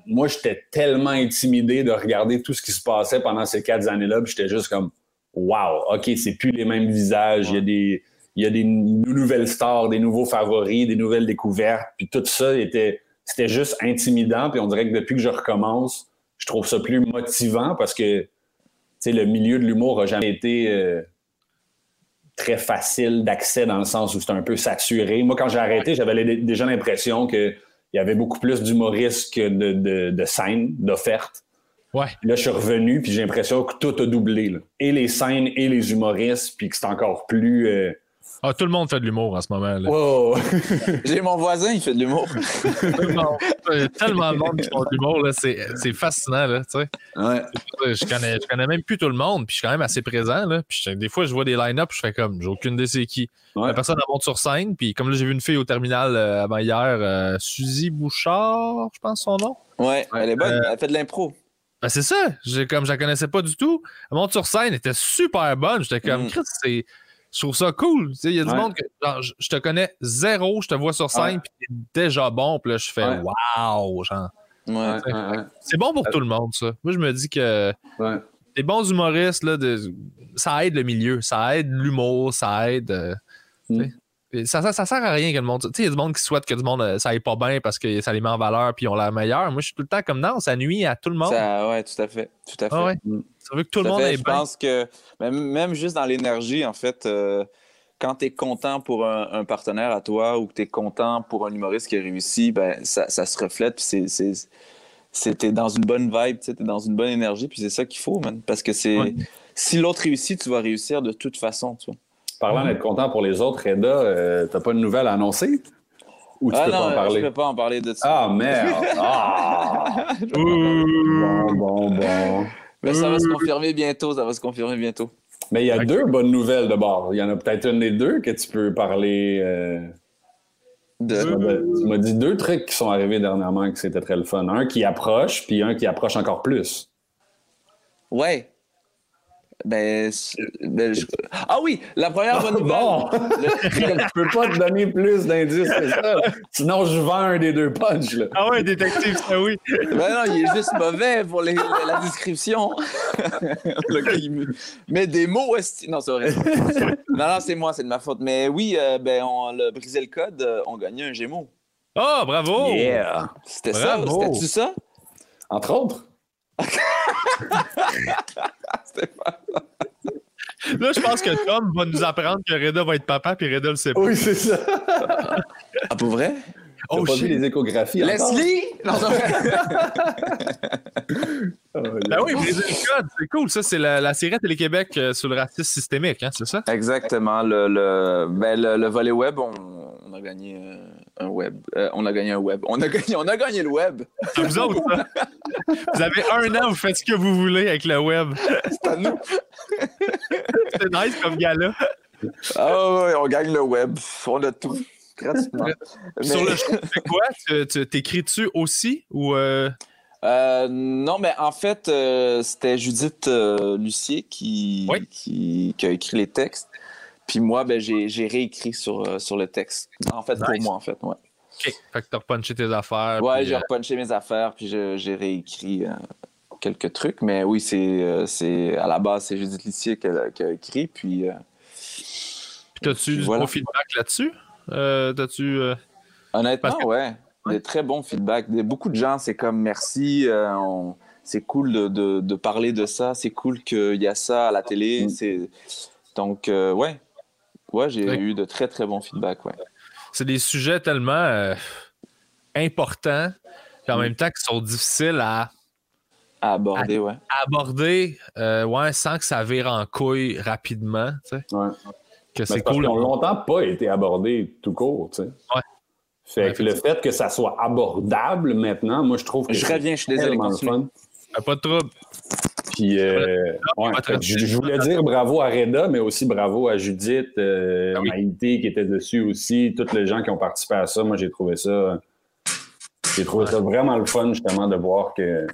Moi, j'étais tellement intimidé de regarder tout ce qui se passait pendant ces quatre années-là, puis j'étais juste comme, wow, OK, c'est plus les mêmes visages, il y a des il y a des nouvelles stars, des nouveaux favoris, des nouvelles découvertes, puis tout ça était c'était juste intimidant, puis on dirait que depuis que je recommence, je trouve ça plus motivant parce que le milieu de l'humour n'a jamais été euh, très facile d'accès dans le sens où c'est un peu saturé. Moi, quand j'ai arrêté, j'avais déjà l'impression qu'il y avait beaucoup plus d'humoristes que de, de, scènes, d'offertes. Ouais. Là, je suis revenu, puis j'ai l'impression que tout a doublé. Et les scènes et les humoristes, puis que c'est encore plus. Euh, Ah, tout le monde fait de l'humour en ce moment. Là. Wow! (laughs) J'ai mon voisin, il fait de l'humour. Il y a tellement de monde qui font de l'humour. là. C'est c'est fascinant. Là, tu sais. Ouais. je, connais, je connais même plus tout le monde. Puis je suis quand même assez présent. Là. Puis je- des fois, je vois des line-up. Je fais comme, j'ai aucune idée c'est qui. Ouais. La personne elle monte sur scène. Puis comme là, j'ai vu une fille au terminal euh, avant hier, euh, Suzy Bouchard, je pense son nom. Ouais, elle est bonne, Euh, elle fait de l'impro. Ben, c'est ça. J'ai, comme je la connaissais pas du tout. Elle monte sur scène, elle était super bonne. J'étais comme, Mm. C'est. Je trouve ça cool. Tu sais, Il y a du Ouais. monde que genre, je, je te connais zéro, je te vois sur scène, puis t'es déjà bon, puis là, je fais Ouais. waouh, genre. Ouais. C'est bon pour tout le monde, ça. Moi, je me dis que des bons humoristes, là, de- ça aide le milieu, ça aide l'humour, ça aide. euh, Mm. Ça, ça, ça sert à rien que le monde. Tu sais, il y a du monde qui souhaite que du monde euh, ça aille pas bien parce que ça les met en valeur puis ils ont l'air meilleurs. Moi, je suis tout le temps comme non, ça nuit à tout le monde. Ça, ouais, tout à fait. Tout à fait. Ah ouais? Mm. Ça veut que tout le monde fait. Je bien. pense que même, même juste dans l'énergie, en fait, euh, quand tu es content pour un, un partenaire à toi ou que tu es content pour un humoriste qui a réussi, ben, ça, ça se reflète. Puis c'est, c'est, c'est- t'es dans une bonne vibe, tu es dans une bonne énergie. Puis c'est ça qu'il faut, man. Parce que c'est Ouais. si l'autre réussit, tu vas réussir de toute façon. Tu vois. Parlant d'être content pour les autres, Reda, euh, t'as pas de nouvelles à annoncer? Ou tu ah peux non, pas en je parler? peux pas en parler de ça. Ah, merde! (laughs) Ah! bon, bon, bon. Mais ça va se confirmer bientôt. Ça va se confirmer bientôt. Mais il y a deux bonnes nouvelles de bord. Il y en a peut-être une des deux que tu peux parler. euh, De- tu m'as- tu m'as dit deux trucs qui sont arrivés dernièrement que c'était très le fun. Un qui approche, puis un qui approche encore plus. Ouais. Ben, ben, je- Ah oui, la première bonne nouvelle. Bon! Le- je peux pas te donner plus d'indices que ça. Sinon, je vends un des deux punchs. Là. Ah ouais, détective, ça oui. Ben non, il est juste mauvais pour les- la description. (laughs) Le gars, il me- met des mots. esti- Non, c'est vrai. Non, non, c'est moi, c'est de ma faute. Mais oui, euh, ben, on a brisé le code, euh, on gagnait un Gémeaux. Oh, bravo! Yeah! C'était ça? C'était-tu ça? Entre autres. C'était pas- Là, je pense que Tom va nous apprendre que Reda va être papa, puis Reda le sait pas. Oui, c'est ça. Ah, pour vrai? Oh pas vu les échographies? Leslie? Non, non. (laughs) Oh, Ben oui, le code, c'est cool. Ça, c'est la, la série Télé-Québec euh, sur le racisme systémique, hein, c'est ça? Exactement. Le, le, ben, le, le volet web, on, on a gagné euh, un web. Euh, on a gagné un web. On a (laughs) gagné, on a gagné le web. C'est vous autres, ça. Vous avez un an, vous faites ce que vous voulez avec le web. C'est à nous. C'est nice comme gars-là. Ah ouais, on gagne le web. On a tout. Gratuitement. Sur le show, tu fais quoi? Tu, tu t'écris-tu aussi? Ou euh, Euh, non, mais en fait, c'était Judith Lucier qui, Oui. qui, qui a écrit les textes. Puis moi, ben, j'ai réécrit sur, euh, sur le texte. En fait, pour moi, en fait, ouais. OK. Fait que t'as repunché tes affaires. Ouais, j'ai euh, repunché mes affaires, puis j'ai réécrit euh, quelques trucs. Mais oui, c'est euh, c'est à la base, c'est Judith Lucier qui a, qui a écrit. Puis euh, puis t'as-tu du Voilà. bon feedback là-dessus? T'as-tu. honnêtement, que- ouais, des très bons feedbacks. Des- beaucoup de gens, c'est comme merci. on- c'est cool de, de- de parler de ça. C'est cool qu'il y a ça à la télé. Mm. Donc euh, ouais, ouais, j'ai Ouais. eu de très très bons feedbacks. Ouais. c'est des sujets tellement euh, importants, puis en Mm. même temps qui sont difficiles à À aborder, ouais. aborder euh, ouais, sans que ça vire en couille rapidement. tu sais. Ouais. Que Mais c'est cool. qu'ils ont longtemps pas été abordés tout court, tu sais. Ouais. Fait Ouais, que le fait que ça soit abordable maintenant, moi, je trouve que Je reviens, je suis désolé. Pas de trouble. Puis, euh, ouais, que je, je voulais dire bravo à Reda, mais aussi bravo à Judith, euh, Ah oui. Maïté qui était dessus aussi, tous les gens qui ont participé à ça. Moi, j'ai trouvé ça, j'ai trouvé ça vraiment le fun, justement, de voir que,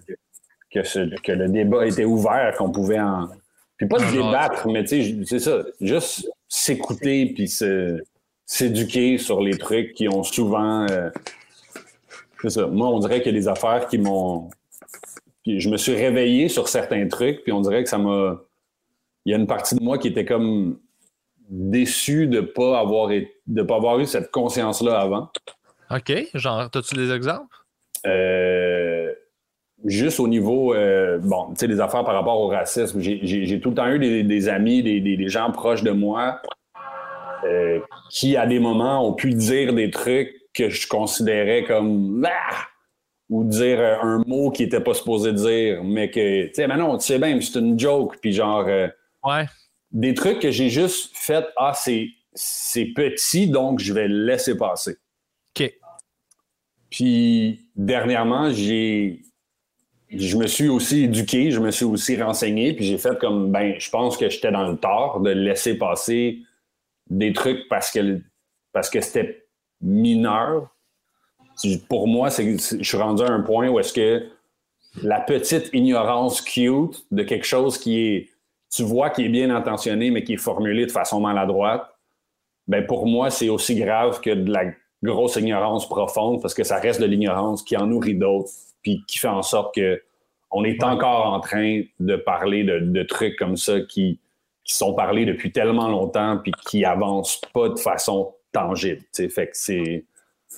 que, ce- que le débat était ouvert, qu'on pouvait en. Puis pas de Ah, débattre, mais tu sais, c'est ça, juste s'écouter puis s'éduquer sur les trucs qui ont souvent. euh, c'est ça. Moi, on dirait a des affaires qui m'ont. Puis je me suis réveillé sur certains trucs, puis on dirait que ça m'a. Il y a une partie de moi qui était comme déçu de pas avoir de pas avoir eu cette conscience-là avant. OK. Genre, t'as-tu des exemples? Euh, juste au niveau, euh, bon, tu sais, des affaires par rapport au racisme. J'ai- tout le temps eu des, des amis, des, des- des gens proches de moi euh, qui, à des moments, ont pu dire des trucs que je considérais comme Ah! Ou dire euh, un mot qui était pas supposé dire, mais que, tu sais, mais non, tu sais bien, c'est une joke, puis genre, euh, Ouais. des trucs que j'ai juste fait, ah, c'est c'est petit, donc je vais le laisser passer. OK. Puis dernièrement, j'ai je me suis aussi éduqué, je me suis aussi renseigné, puis j'ai fait comme ben, je pense que j'étais dans le tort de laisser passer des trucs parce que parce que c'était mineur. Pour moi, c'est, je suis rendu à un point où est-ce que la petite ignorance cute de quelque chose qui est, tu vois, qui est bien intentionné, mais qui est formulé de façon maladroite, ben pour moi, c'est aussi grave que de la grosse ignorance profonde parce que ça reste de l'ignorance qui en nourrit d'autres, puis qui fait en sorte que on est encore en train de parler de, trucs comme ça qui, qui, sont parlés depuis tellement longtemps puis qui avancent pas de façon tangible. Fait que c'est.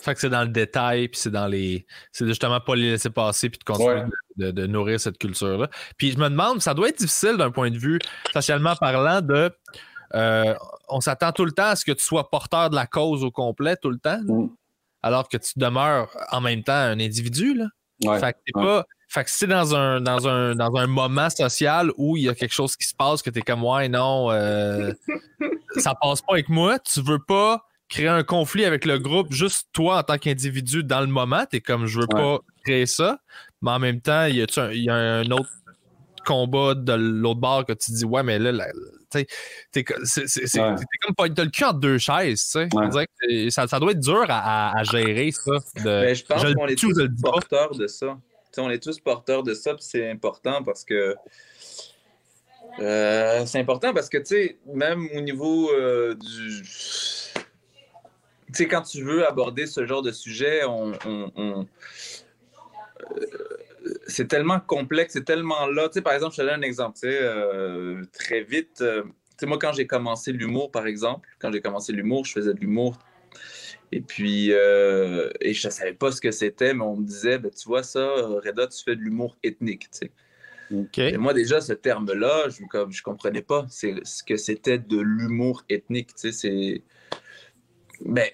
Fait que c'est dans le détail, puis c'est dans les. C'est justement pas les laisser passer puis de continuer de, nourrir cette culture-là. Puis je me demande, ça doit être difficile d'un point de vue socialement parlant de. Euh, on s'attend tout le temps à ce que tu sois porteur de la cause au complet, tout le temps, mm. alors que tu demeures en même temps un individu. Là. fait que t'es pas. Fait que si c'est dans un, dans, un, dans un moment social où il y a quelque chose qui se passe, que tu es comme, ouais, non, euh, (laughs) ça passe pas avec moi, tu veux pas créer un conflit avec le groupe, juste toi en tant qu'individu dans le moment, tu es comme, je veux pas créer ça, mais en même temps, il y a, y a un autre combat de l'autre bord que tu dis, ouais, mais là, tu t'es comme pas le cul entre deux chaises, tu sais. Ça, ça, doit être dur à, à gérer, ça. De, ben, je pense qu'on est tous porteurs de ça on est tous porteurs de ça, c'est important parce que euh, c'est important parce que, tu sais, même au niveau euh, du. Tu sais, quand tu veux aborder ce genre de sujet, on. Euh, c'est tellement complexe, c'est tellement là. Tu sais, par exemple, je te donne un exemple, tu sais, très vite. tu sais, moi, quand j'ai commencé l'humour, par exemple, quand j'ai commencé l'humour, je faisais de l'humour et puis, euh, et je ne savais pas ce que c'était, mais on me disait, ben, tu vois ça, Reda, tu fais de l'humour ethnique. Tu sais. Et moi, déjà, ce terme-là, je ne comprenais pas ce que c'était de l'humour ethnique. Tu sais, c'est. Ben,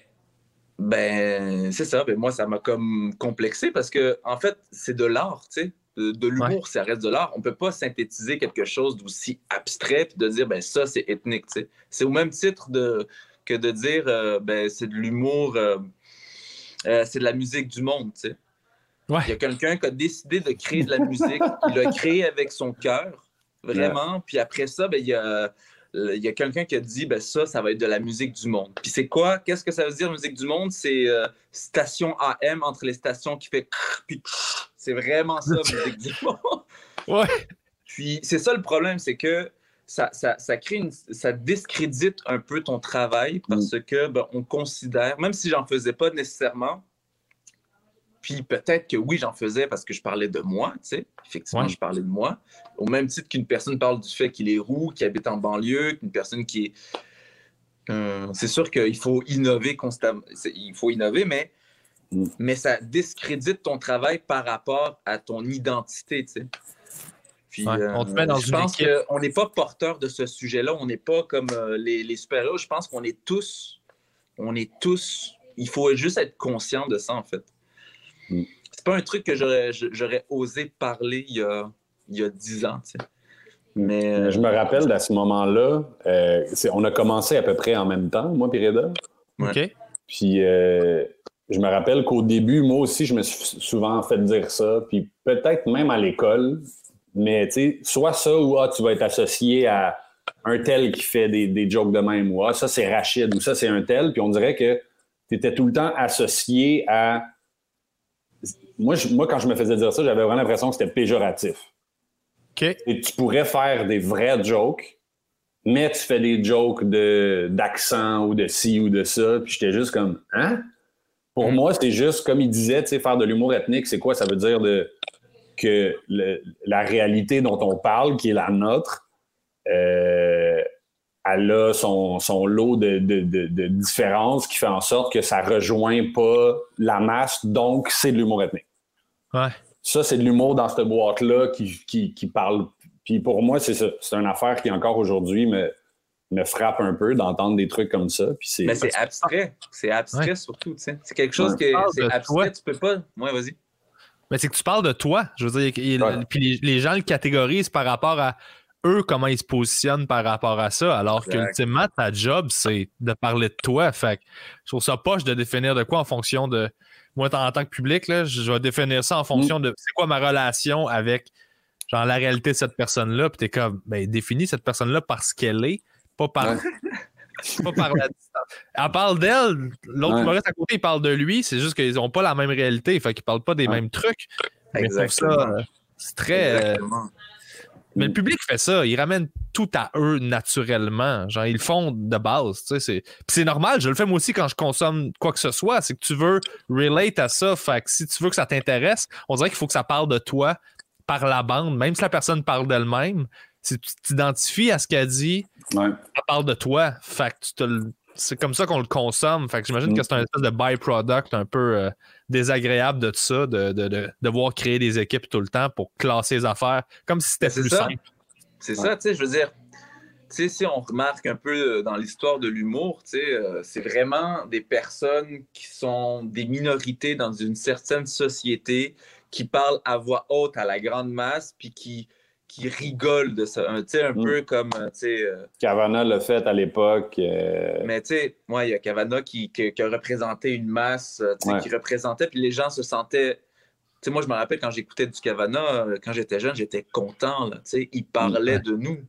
ben c'est ça. Ben, moi, ça m'a comme complexé parce que, en fait, c'est de l'art. Tu sais. De, l'humour, ça reste de l'art. On ne peut pas synthétiser quelque chose d'aussi abstrait et de dire, ben ça, c'est ethnique. Tu sais. C'est au même titre de que de dire euh, ben, c'est de l'humour, euh, euh, c'est de la musique du monde. Tu sais. Il y a quelqu'un qui a décidé de créer de la musique. il l'a créé avec son cœur, vraiment. Puis après ça, ben, il y a, il y a quelqu'un qui a dit ben, ça, ça va être de la musique du monde. Puis c'est quoi? Qu'est-ce que ça veut dire, musique du monde? C'est station AM entre les stations qui fait puis c'est vraiment ça, (laughs) musique du monde. Ouais. Puis c'est ça le problème, c'est que ça, ça, crée une, ça discrédite un peu ton travail parce mm. que ben, on considère, même si j'en faisais pas nécessairement, puis peut-être que oui, j'en faisais parce que je parlais de moi, tu sais. Effectivement, je parlais de moi. Au même titre qu'une personne parle du fait qu'il est roux, qu'il habite en banlieue, qu'une personne qui est. Euh, c'est sûr qu'il faut innover constamment. Il faut innover, mais, mm. mais ça discrédite ton travail par rapport à ton identité, tu sais. Puis, euh, on te met dans je pense qu'on n'est pas porteur de ce sujet-là. On n'est pas comme euh, les, les super-héros. Je pense qu'on est tous, on est tous, il faut juste être conscient de ça, en fait. Mm. C'est pas un truc que j'aurais osé parler il y a, il y a 10 ans. Mm. Mais, je me rappelle à ce moment-là, euh, on a commencé à peu près en même temps, moi et Reda. OK. Puis je me rappelle qu'au début, moi aussi, je me suis souvent fait dire ça. Puis peut-être même à l'école, mais tu sais, soit ça ou ah, tu vas être associé à un tel qui fait des, des jokes de même ou ah, ça c'est Rachid ou ça c'est un tel. Puis on dirait que tu étais tout le temps associé à. Moi, moi, quand je me faisais dire ça, j'avais vraiment l'impression que c'était péjoratif. Et tu pourrais faire des vrais jokes, mais tu fais des jokes d'accent ou de ci ou de ça. Puis j'étais juste comme, hein? Pour mm. moi, c'est juste, comme il disait, tu sais, faire de l'humour ethnique, c'est quoi? Ça veut dire de que la réalité dont on parle, qui est la nôtre, euh, elle a son, lot de, différences qui fait en sorte que ça rejoint pas la masse, donc c'est de l'humour ethnique. Ouais. Ça, c'est de l'humour dans cette boîte-là qui, qui, parle. Puis pour moi, c'est ça. C'est une affaire qui, encore aujourd'hui, me, me frappe un peu d'entendre des trucs comme ça. Puis Mais c'est abstrait. C'est abstrait surtout. C'est quelque chose qui est abstrait. Tu peux pas. Ouais, vas-y. Mais c'est que tu parles de toi. Je veux dire, puis les, gens le catégorisent par rapport à eux comment ils se positionnent par rapport à ça, alors qu'ultimement, ta job, c'est de parler de toi. Fait que je trouve ça poche de définir de quoi en fonction de. Moi, en tant que public, là, je vais définir ça en fonction de c'est quoi ma relation avec genre la réalité de cette personne-là. Puis t'es comme, ben, définis cette personne-là par ce qu'elle est, pas par, pas par la distance. Elle parle d'elle, l'autre Ouais. humoriste à côté, il parle de lui, c'est juste qu'ils ont pas la même réalité, fait qu'ils parlent pas des Ouais. mêmes trucs. Mais je trouve ça, Exactement. euh, c'est très. euh, Exactement. Mais le public fait ça, ils ramènent tout à eux naturellement. Genre, ils le font de base. tu sais, c'est- Puis c'est normal, je le fais moi aussi quand je consomme quoi que ce soit. C'est que tu veux relate à ça. Fait que si tu veux que ça t'intéresse, on dirait qu'il faut que ça parle de toi par la bande, même si la personne parle d'elle-même. Si tu t'identifies à ce qu'elle dit, Ouais. elle parle de toi. Fait que tu te le- c'est comme ça qu'on le consomme. Fait que j'imagine Mm. que c'est un espèce de byproduct un peu euh, désagréable de tout ça, de, de, de devoir créer des équipes tout le temps pour classer les affaires, comme si c'était Ben, plus ça. simple. C'est ça, tu sais, je veux dire, tu sais, si on remarque un peu euh, dans l'histoire de l'humour, tu sais, euh, c'est vraiment des personnes qui sont des minorités dans une certaine société, qui parlent à voix haute à la grande masse, puis qui, qui rigolent de ça. Tu sais, un Mm. peu comme, euh, tu sais, euh, Cavana l'a fait à l'époque. euh, mais tu sais, moi, il y a Cavana qui, qui- qui a représenté une masse, euh, tu sais, Ouais. qui représentait, puis les gens se sentaient. Tu sais, moi, je me rappelle quand j'écoutais du Cavana, quand j'étais jeune, j'étais content, là, tu sais, il parlait Ouais. de nous.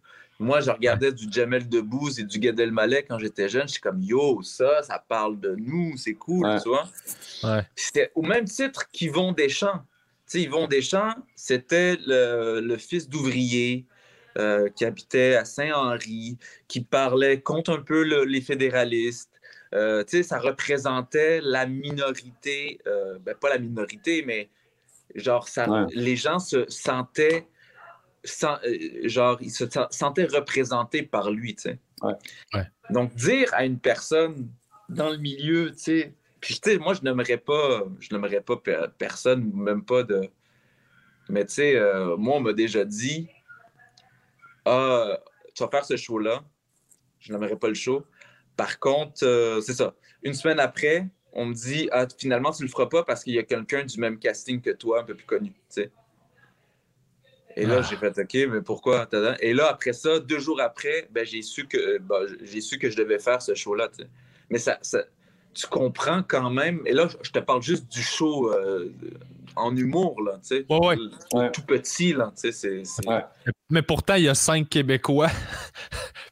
Moi, je regardais du Jamel Debbouze et du Gad Elmaleh quand j'étais jeune, je suis comme, yo, ça, ça parle de nous, c'est cool, Ouais. tu vois. Ouais. Puis C'était au même titre qu'Yvon Deschamps. Sais, Yvon Deschamps, c'était le, le fils d'ouvrier euh, qui habitait à Saint-Henri, qui parlait contre un peu le- les fédéralistes. Euh, ça représentait la minorité, euh, ben, pas la minorité, mais genre, ça, Ouais. les gens se sentaient, sen- euh, genre, ils se sen- sentaient représentés par lui. Ouais. Ouais. Donc, dire à une personne dans le milieu, tu sais, puis tu sais, moi, je n'aimerais pas, je n'aimerais pas pe- personne, même pas de... Mais tu sais, euh, moi, on m'a déjà dit, ah, tu vas faire ce show-là, je n'aimerais pas le show. Par contre, euh, c'est ça. Une semaine après, on me dit, ah, finalement, tu le feras pas parce qu'il y a quelqu'un du même casting que toi, un peu plus connu, tu sais. Et là, Ah. j'ai fait OK, mais pourquoi? Et là, après ça, deux jours après, ben, j'ai su que euh, ben, j'ai su que je devais faire ce show-là. tu sais. Mais ça, ça- tu comprends quand même. Et là, je te parle juste du show euh, en humour, là, tu sais. Ouais, ouais. Ouais. Tout petit, là, tu sais. Mais pourtant, il y a cinq Québécois. (laughs)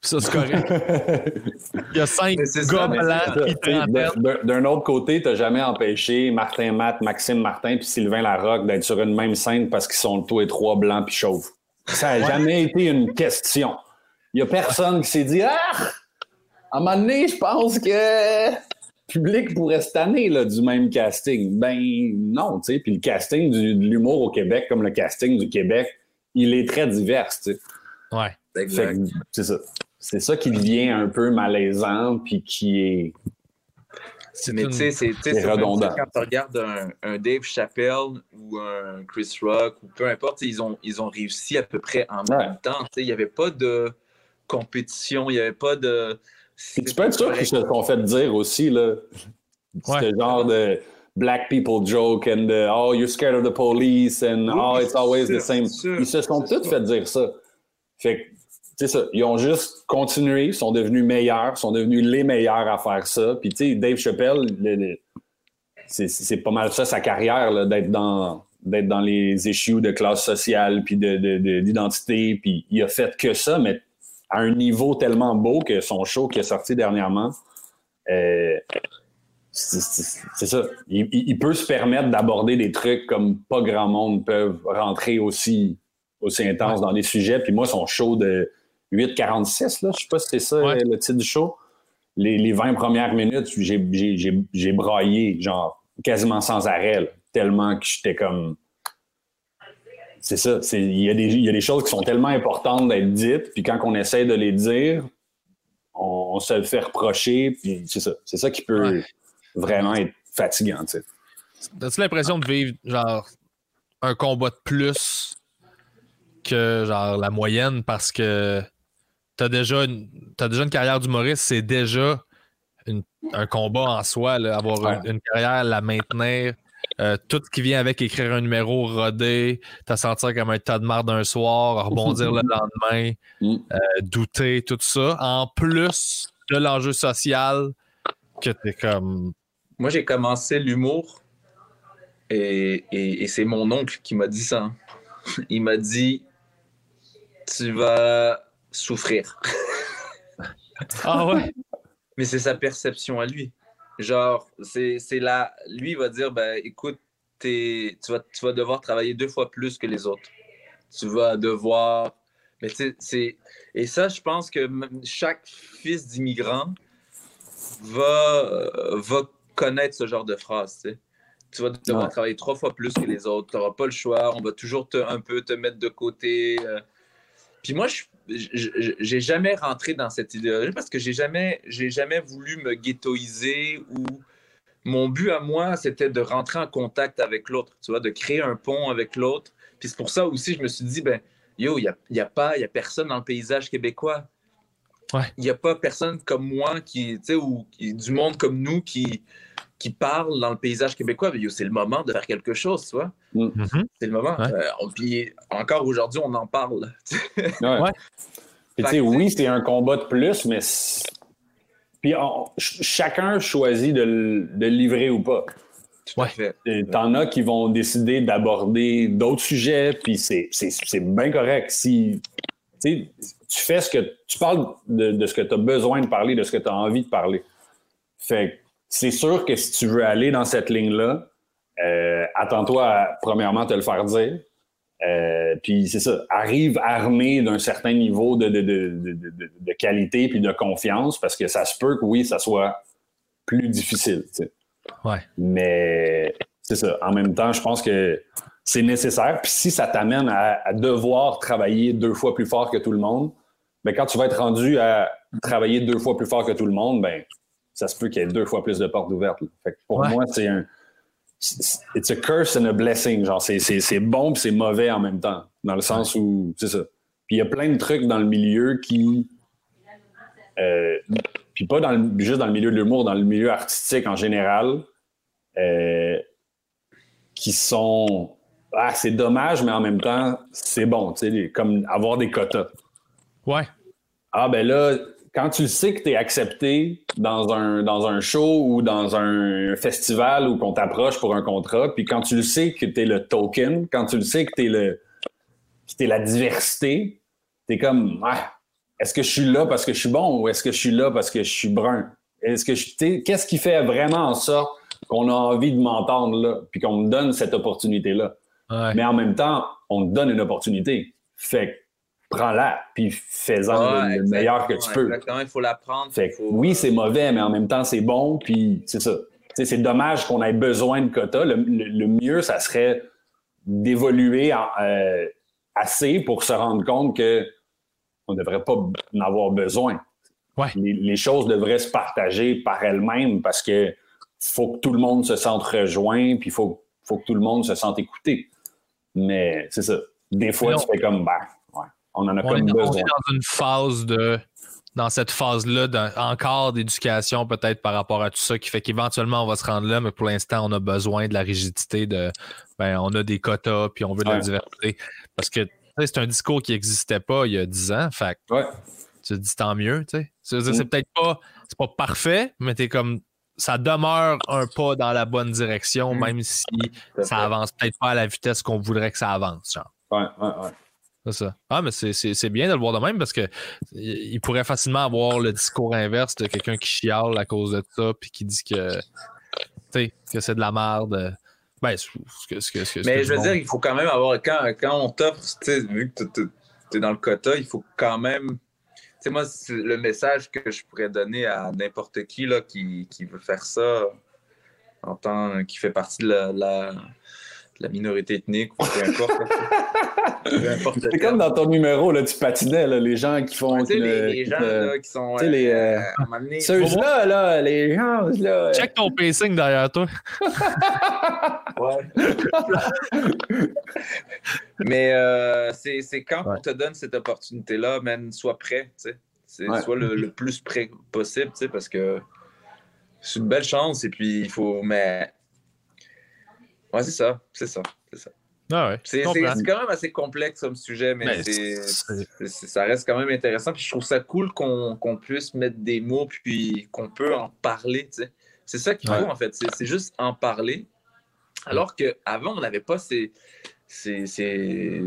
Ça, c'est correct. (laughs) Il y a cinq gars blancs d'un- autre côté, tu n'as jamais empêché Martin Matt, Maxime Martin puis Sylvain Larocque d'être sur une même scène parce qu'ils sont tous et trois blancs puis chauves. Ça n'a jamais été une question. Il n'y a personne qui s'est dit Ah! À un moment donné, je pense que public pourrait se tanner là, du même casting. Ben non, tu sais. Puis le casting du- de l'humour au Québec, comme le casting du Québec, il est très divers, tu sais. Ouais. C'est ça. C'est ça qui devient un peu malaisant puis qui est. C'est Mais tu sais, c'est redondant. quand tu regardes un, un Dave Chappelle ou un Chris Rock ou peu importe, ils ont, ils ont réussi à peu près en Ouais. même temps. tu sais, Il n'y avait pas de compétition, il n'y avait pas de. Puis tu peux être sûr qu'ils se sont fait dire aussi, là. Ouais. Ce genre de black people joke and the, oh, you're scared of the police and Oui, oh, it's always c'est the same. c'est sûr, Ils se sont c'est tous sûr. fait dire ça. Fait que, c'est ça. Ils ont juste continué, sont devenus meilleurs, sont devenus les meilleurs à faire ça. Puis, tu sais, Dave Chappelle, le- le- c'est- c'est pas mal ça sa carrière, là, d'être dans d'être dans les issues de classe sociale puis de, de- de- d'identité puis il a fait que ça mais à un niveau tellement beau que son show qui est sorti dernièrement euh, c'est, ça il, peut se permettre d'aborder des trucs comme pas grand monde peuvent rentrer aussi aussi intense dans des sujets puis moi son show de 8.46 là je sais pas si c'est ça Ouais. le titre du show les, les 20 premières minutes, j'ai, braillé, genre, quasiment sans arrêt, là, tellement que j'étais comme. C'est ça. Il y, a des- il y a des choses qui sont tellement importantes d'être dites, puis quand on essaie de les dire, on, on se le fait reprocher, puis c'est ça. C'est ça qui peut Ouais. vraiment être fatigant. T'as-tu l'impression de vivre, genre, un combat de plus que, genre, la moyenne? Parce que t'as déjà une, t'as déjà une carrière d'humoriste, c'est déjà une- un combat en soi, là, avoir Ouais. une, une carrière, la maintenir, Euh, tout ce qui vient avec écrire un numéro rodé, te sentir comme un tas de marde d'un soir, rebondir le (laughs) lendemain, Mm. euh, douter, tout ça. En plus de l'enjeu social, que t'es comme. Moi, j'ai commencé l'humour et, et- et c'est mon oncle qui m'a dit ça. hein. Il m'a dit Tu vas souffrir. Ah ouais? (laughs) Mais c'est sa perception à lui. Genre, c'est là. Lui, il va dire ben, écoute, tu, vas, tu vas devoir travailler deux fois plus que les autres. Tu vas devoir. Mais tu sais, c'est. Et ça, je pense que chaque fils d'immigrant va, euh, va connaître ce genre de phrase. Tu sais. Tu vas devoir Ouais. travailler trois fois plus que les autres. Tu n'auras pas le choix. On va toujours te, un peu te mettre de côté. euh. Puis moi, je je- j'ai jamais rentré dans cette idéologie parce que j'ai jamais, j'ai jamais voulu me ghettoiser ou mon but à moi, c'était de rentrer en contact avec l'autre, tu vois, de créer un pont avec l'autre. Puis c'est pour ça aussi, je me suis dit, ben, yo, il n'y a, y a pas, il y a personne dans le paysage québécois. Ouais. Il n'y a pas personne comme moi qui, tu sais, ou qui- du monde comme nous qui, qui parle dans le paysage québécois. Mais yo, c'est le moment de faire quelque chose, tu vois. Mhm. C'est le moment. Ouais. Euh, on- puis encore aujourd'hui, on en parle. (laughs) Ouais. Ouais. Puis, tu sais, oui, c'est un combat de plus, mais. Puis on- ch- chacun choisit de, livrer ou pas. Ouais. T'en as qui vont décider d'aborder d'autres sujets, puis c'est bien correct. Si tu fais ce que tu parles de, de ce que tu as besoin de parler, de ce que tu as envie de parler. Fait que c'est sûr que si tu veux aller dans cette ligne-là, euh, attends-toi à, premièrement, te le faire dire. Euh, puis c'est ça, arrive armé d'un certain niveau de, de, de, de, qualité puis de confiance, parce que ça se peut que oui, ça soit plus difficile. tu sais. Ouais. Mais c'est ça. En même temps, je pense que c'est nécessaire. Puis si ça t'amène à, à devoir travailler deux fois plus fort que tout le monde, ben quand tu vas être rendu à travailler deux fois plus fort que tout le monde, ben ça se peut qu'il y ait deux fois plus de portes ouvertes. là. Fait que pour Ouais. moi, c'est un. It's a curse and a blessing. Genre, c'est, bon puis c'est mauvais en même temps. Dans le sens où. C'est ça. Puis il y a plein de trucs dans le milieu qui. euh, puis pas dans le- juste dans le milieu de l'humour, dans le milieu artistique en général, euh, qui sont. Ah, c'est dommage, mais en même temps, c'est bon. tu sais, Comme avoir des quotas. Ouais. Ah, ben là, quand tu le sais que tu es accepté dans un, dans un show ou dans un festival ou qu'on t'approche pour un contrat, puis quand tu le sais que tu es le token, quand tu le sais que tu es, le, que t'es la diversité, tu es comme, ah, est-ce que je suis là parce que je suis bon ou est-ce que je suis là parce que je suis brun? Est-ce que qu'est-ce qui fait vraiment en sorte qu'on a envie de m'entendre là, puis qu'on me donne cette opportunité-là? Ouais. Mais en même temps, on te donne une opportunité. Fait que prends-la, puis fais-en Ouais, le, le meilleur que tu peux. Exactement, il faut. Fait que faut- oui, c'est mauvais, mais en même temps, c'est bon, puis c'est ça. C'est dommage qu'on ait besoin de quotas. Le, le- le mieux, ça serait d'évoluer en- euh, assez pour se rendre compte que on ne devrait pas en avoir besoin. Ouais. Les, les choses devraient se partager par elles-mêmes parce que faut que tout le monde se sente rejoint, puis il faut, faut que tout le monde se sente écouté. Mais c'est ça. Des fois, Mais tu fais comme, bah, on en a On comme est, on besoin. est dans une phase de. Dans cette phase-là, encore d'éducation, peut-être par rapport à tout ça, qui fait qu'éventuellement, on va se rendre là, mais pour l'instant, on a besoin de la rigidité de. Ben, on a des quotas, puis on veut de la diversité. Parce que c'est un discours qui n'existait pas il y a 10 ans. Fait Ouais. tu te dis tant mieux, tu sais. Dire, Mm. C'est peut-être pas. C'est pas parfait, mais t'es comme. Ça demeure un pas dans la bonne direction, Mm. même si ça avance peut-être pas à la vitesse qu'on voudrait que ça avance. Genre. Ouais, ouais, ouais. C'est ça. Ah, mais c'est- bien de le voir de même parce que il pourrait facilement avoir le discours inverse de quelqu'un qui chiale à cause de ça puis qui dit que, que c'est de la merde. Ben, ce Mais je veux dire, il faut quand même avoir. Quand, quand on t'offre, vu que tu es dans le quota, il faut quand même. Tu sais, moi, le message que je pourrais donner à n'importe qui là, qui, qui veut faire ça, en tant qui fait partie de la, la, la minorité ethnique, ou peu importe. (laughs) C'est comme dans ton numéro, là, tu patinais, là, les gens qui font. Tu sais, qui les, gens te- là, qui sont. tu sais, les, euh, Ceux-là, là, les gens, là. Check ton pacing derrière toi. Ouais. Mais euh, c'est c'est quand Ouais. on te donne cette opportunité-là, man, sois prêt, tu sais. Ouais. Sois le, le plus prêt possible, tu sais, parce que c'est une belle chance et puis il faut. Mais Ouais, c'est ça, c'est ça, c'est ça. Ah ouais, C'est quand même assez complexe comme sujet, mais, c'est- ça reste quand même intéressant. Puis je trouve ça cool qu'on qu'on puisse mettre des mots puis qu'on peut en parler. tu sais. C'est ça qu'il faut Ouais. en fait. C'est c'est juste en parler. Alors qu'avant, on n'avait pas ces. ces- ces-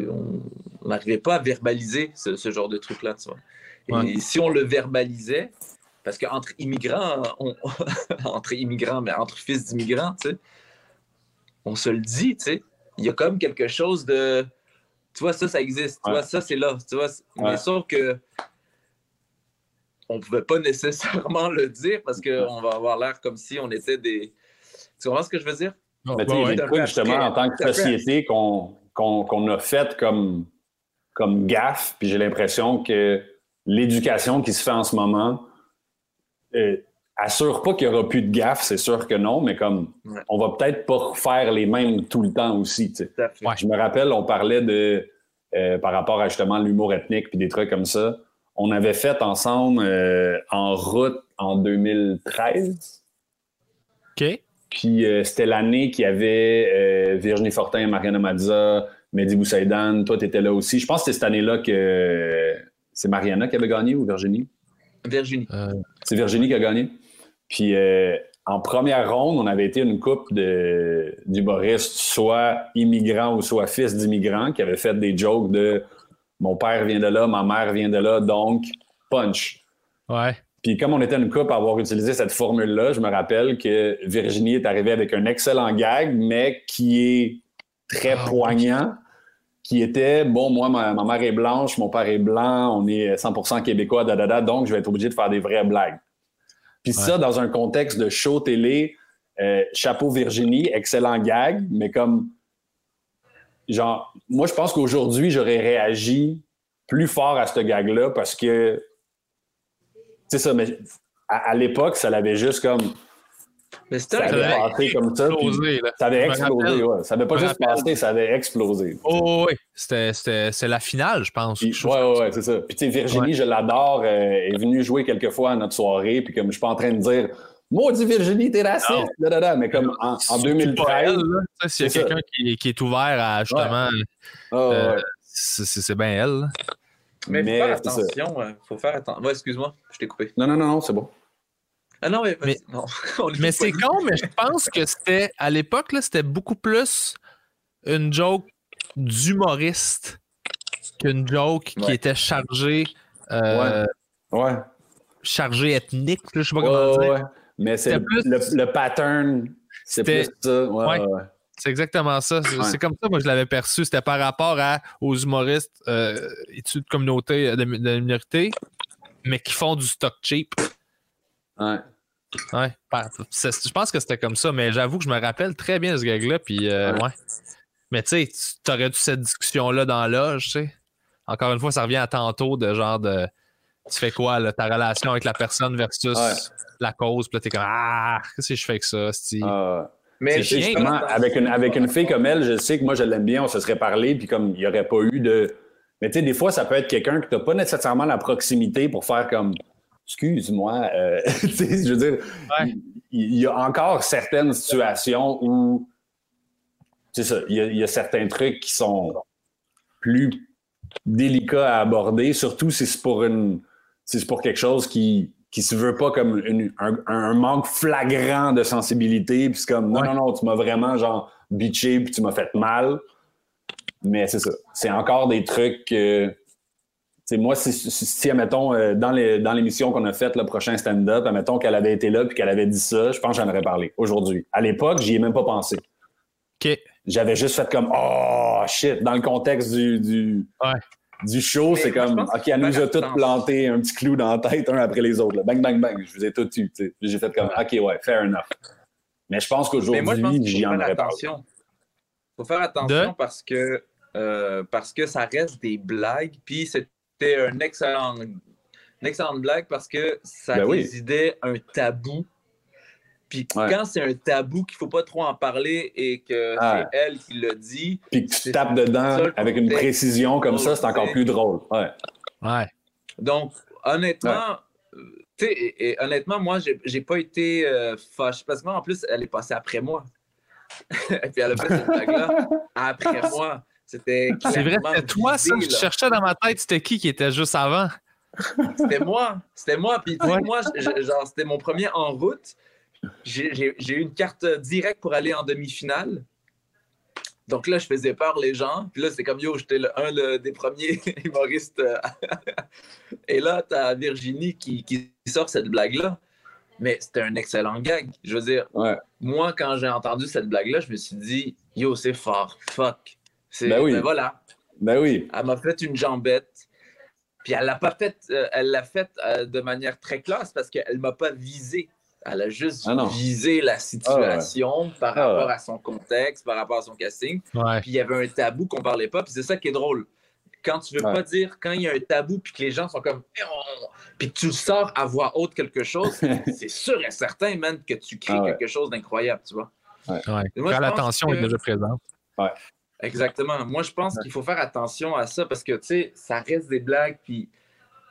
on n'arrivait pas à verbaliser ce, ce genre de truc-là. tu vois. Et Ouais. si on le verbalisait, parce qu'entre immigrants, on- (laughs) entre immigrants, mais entre fils d'immigrants, tu sais, on se le dit, tu sais. Il y a comme quelque chose de. Tu vois, ça, ça existe. Tu Ouais. vois, ça, c'est là. Tu vois, mais sauf que. On pouvait pas (laughs) nécessairement le dire parce qu'on va avoir l'air comme si on était des. Tu comprends ce que je veux dire? Oh, Mais tu ouais, sais, ouais. il y a de quoi, justement, en tant que société, qu'on qu'on- qu'on a fait comme, comme gaffe, puis j'ai l'impression que l'éducation qui se fait en ce moment euh, assure pas qu'il y aura plus de gaffe, c'est sûr que non, mais comme Ouais. on va peut-être pas refaire les mêmes tout le temps aussi. tu sais. Ouais. Je me rappelle, on parlait de euh, par rapport à justement l'humour ethnique puis des trucs comme ça. On avait fait ensemble euh, en route en 2013. OK. Puis euh, c'était l'année qu'il y avait euh, Virginie Fortin, Mariana Mazza, Mehdi Boussaïdan. Toi, tu étais là aussi. Je pense que c'était cette année-là que c'est Mariana qui avait gagné ou Virginie? Virginie. Euh, C'est Virginie qui a gagné? Puis euh, en première ronde, on avait été une couple de, d'humoristes, soit immigrants ou soit fils d'immigrants, qui avaient fait des jokes de mon père vient de là, ma mère vient de là, donc punch. ouais. Puis comme on était une couple à avoir utilisé cette formule-là, je me rappelle que Virginie est arrivée avec un excellent gag, mais qui est très Ah, poignant, qui était, bon, moi, ma, ma mère est blanche, mon père est blanc, on est 100% québécois, da, da, da, donc je vais être obligé de faire des vraies blagues. Puis ça, dans un contexte de show télé, euh, chapeau Virginie, excellent gag, mais comme, genre, moi, je pense qu'aujourd'hui, j'aurais réagi plus fort à ce gag-là parce que c'est ça, mais à, à l'époque, ça l'avait juste comme. Mais c'était Ça avait passé comme ça. Explosé. Ça avait explosé, ouais. Ça avait pas juste passé, ça avait explosé. Oh, oui. C'était, la finale, je pense. Chose ouais, ouais, c'est ça. Puis, tu sais, Virginie, Ouais. je l'adore, euh, est venue jouer quelques fois à notre soirée, puis comme je suis pas en train de dire, maudit Virginie, t'es raciste, Non. da, da, da. mais comme en, en C'est pas 2013, elle, là. Tu sais, S'il y a quelqu'un qui, qui est ouvert à justement. ah, Euh, ouais. c'est, bien elle. là. Mais il faut Mais faire attention. faut faire attention. Ouais, excuse-moi, je t'ai coupé. Non, non, non, non, c'est bon. Ah non, mais, non. (laughs) C'est con, mais je pense que c'était. À l'époque, là, c'était beaucoup plus une joke d'humoriste qu'une joke qui était chargée. euh, Ouais. chargée ethnique, là, je sais pas Ouais, comment ouais, dire. ouais. Mais c'est plus- le- le pattern, c'est plus ça. Ouais, Ouais. ouais, ouais. C'est exactement ça. C'est Ouais. c'est comme ça, moi, je l'avais perçu. C'était par rapport à, aux humoristes euh, issus de communautés euh, de, de minorité, mais qui font du stock cheap. Ouais. Ouais. Je pense que c'était comme ça, mais j'avoue que je me rappelle très bien ce gag-là. Puis, euh, Ouais. ouais. Mais tu sais, tu aurais eu cette discussion-là dans l'âge, tu sais. Encore une fois, ça revient à tantôt de genre de. Tu fais quoi, là, ta relation avec la personne versus Ouais. la cause. Puis là, t'es comme Ah, qu'est-ce que je fais avec ça? Ah, Mais justement, avec une, avec une fille comme elle, je sais que moi, je l'aime bien, on se serait parlé, puis comme il n'y aurait pas eu de. Mais tu sais, des fois, ça peut être quelqu'un que tu n'as pas nécessairement la proximité pour faire comme. Excuse-moi. euh, (laughs) tu sais, je veux dire, Ouais. il il y, a encore certaines situations où. C'est ça, il y, a, il y a certains trucs qui sont plus délicats à aborder, surtout si c'est pour une. si c'est pour quelque chose qui qui se veut pas comme une- un, un manque flagrant de sensibilité, puis c'est comme non, Ouais. non, non, tu m'as vraiment genre bitché, puis tu m'as fait mal. Mais c'est ça. C'est encore des trucs. Moi, si, si, si, admettons, euh, dans, les, dans l'émission qu'on a faite, le prochain stand-up, admettons qu'elle avait été là puis qu'elle avait dit ça, je pense que j'en aurais parlé aujourd'hui. À l'époque, j'y ai même pas pensé. OK. J'avais juste fait comme Oh shit, dans le contexte du, du, Ouais. du show, Mais c'est comme OK, elle nous a toutes planté un petit clou dans la tête, un après les autres. là. Bang, bang, bang. Je vous ai tout eu. J'ai fait comme OK, ouais, fair enough. Mais je pense Mais moi, je pense qu'aujourd'hui, qu'il j'y faut en faire aurais parlé. attention. Il faut faire attention De? parce que euh, parce que ça reste des blagues. Puis c'était un excellent, une excellente blague parce que ça Ben oui. résidait un tabou. Puis Ouais. quand c'est un tabou qu'il faut pas trop en parler et que Ah. c'est elle qui l'a dit, Puis que tu tapes dedans le avec une précision comme ça, c'est encore plus drôle. Ouais. Ouais. Donc, honnêtement, tu sais, et, et honnêtement, moi, j'ai j'ai pas été euh, fâché parce que moi, en plus, elle est passée après moi. (laughs) et puis elle a fait cette blague-là (laughs) après moi. C'était C'est vrai, c'était toi, ça. Je cherchais dans ma tête, c'était qui qui était juste avant? C'était moi. C'était moi. Puis, Ouais. moi, genre, c'était mon premier en route. J'ai eu une carte directe pour aller en demi-finale. Donc là, je faisais peur les gens. Puis là, c'est comme yo, j'étais un le- des premiers (laughs) humoristes. euh, Et là, t'as Virginie qui, qui sort cette blague-là. Mais c'était un excellent gag. Je veux dire, Ouais. moi, quand j'ai entendu cette blague-là, je me suis dit, yo, c'est fort. Fuck. C'est Ben oui. ben voilà. Ben oui. Elle m'a fait une jambette. Puis elle l'a pas fait, euh, elle l'a fait euh, de manière très classe parce qu'elle m'a pas visé. Elle a juste Ah visé la situation par Ah rapport ouais. à son contexte, par rapport à son casting. Ouais. Puis il y avait un tabou qu'on parlait pas. Puis c'est ça qui est drôle. Quand tu veux Ouais. pas dire, quand il y a un tabou, puis que les gens sont comme, Eh, on- puis que tu sors à voix haute quelque chose, (laughs) c'est sûr et certain, man, que tu crées Ah ouais. quelque chose d'incroyable, tu vois. Ouais. Moi, Quand la tension que- est déjà présente. Exactement. Moi, je pense qu'il faut faire attention à ça parce que, tu sais, ça reste des blagues, puis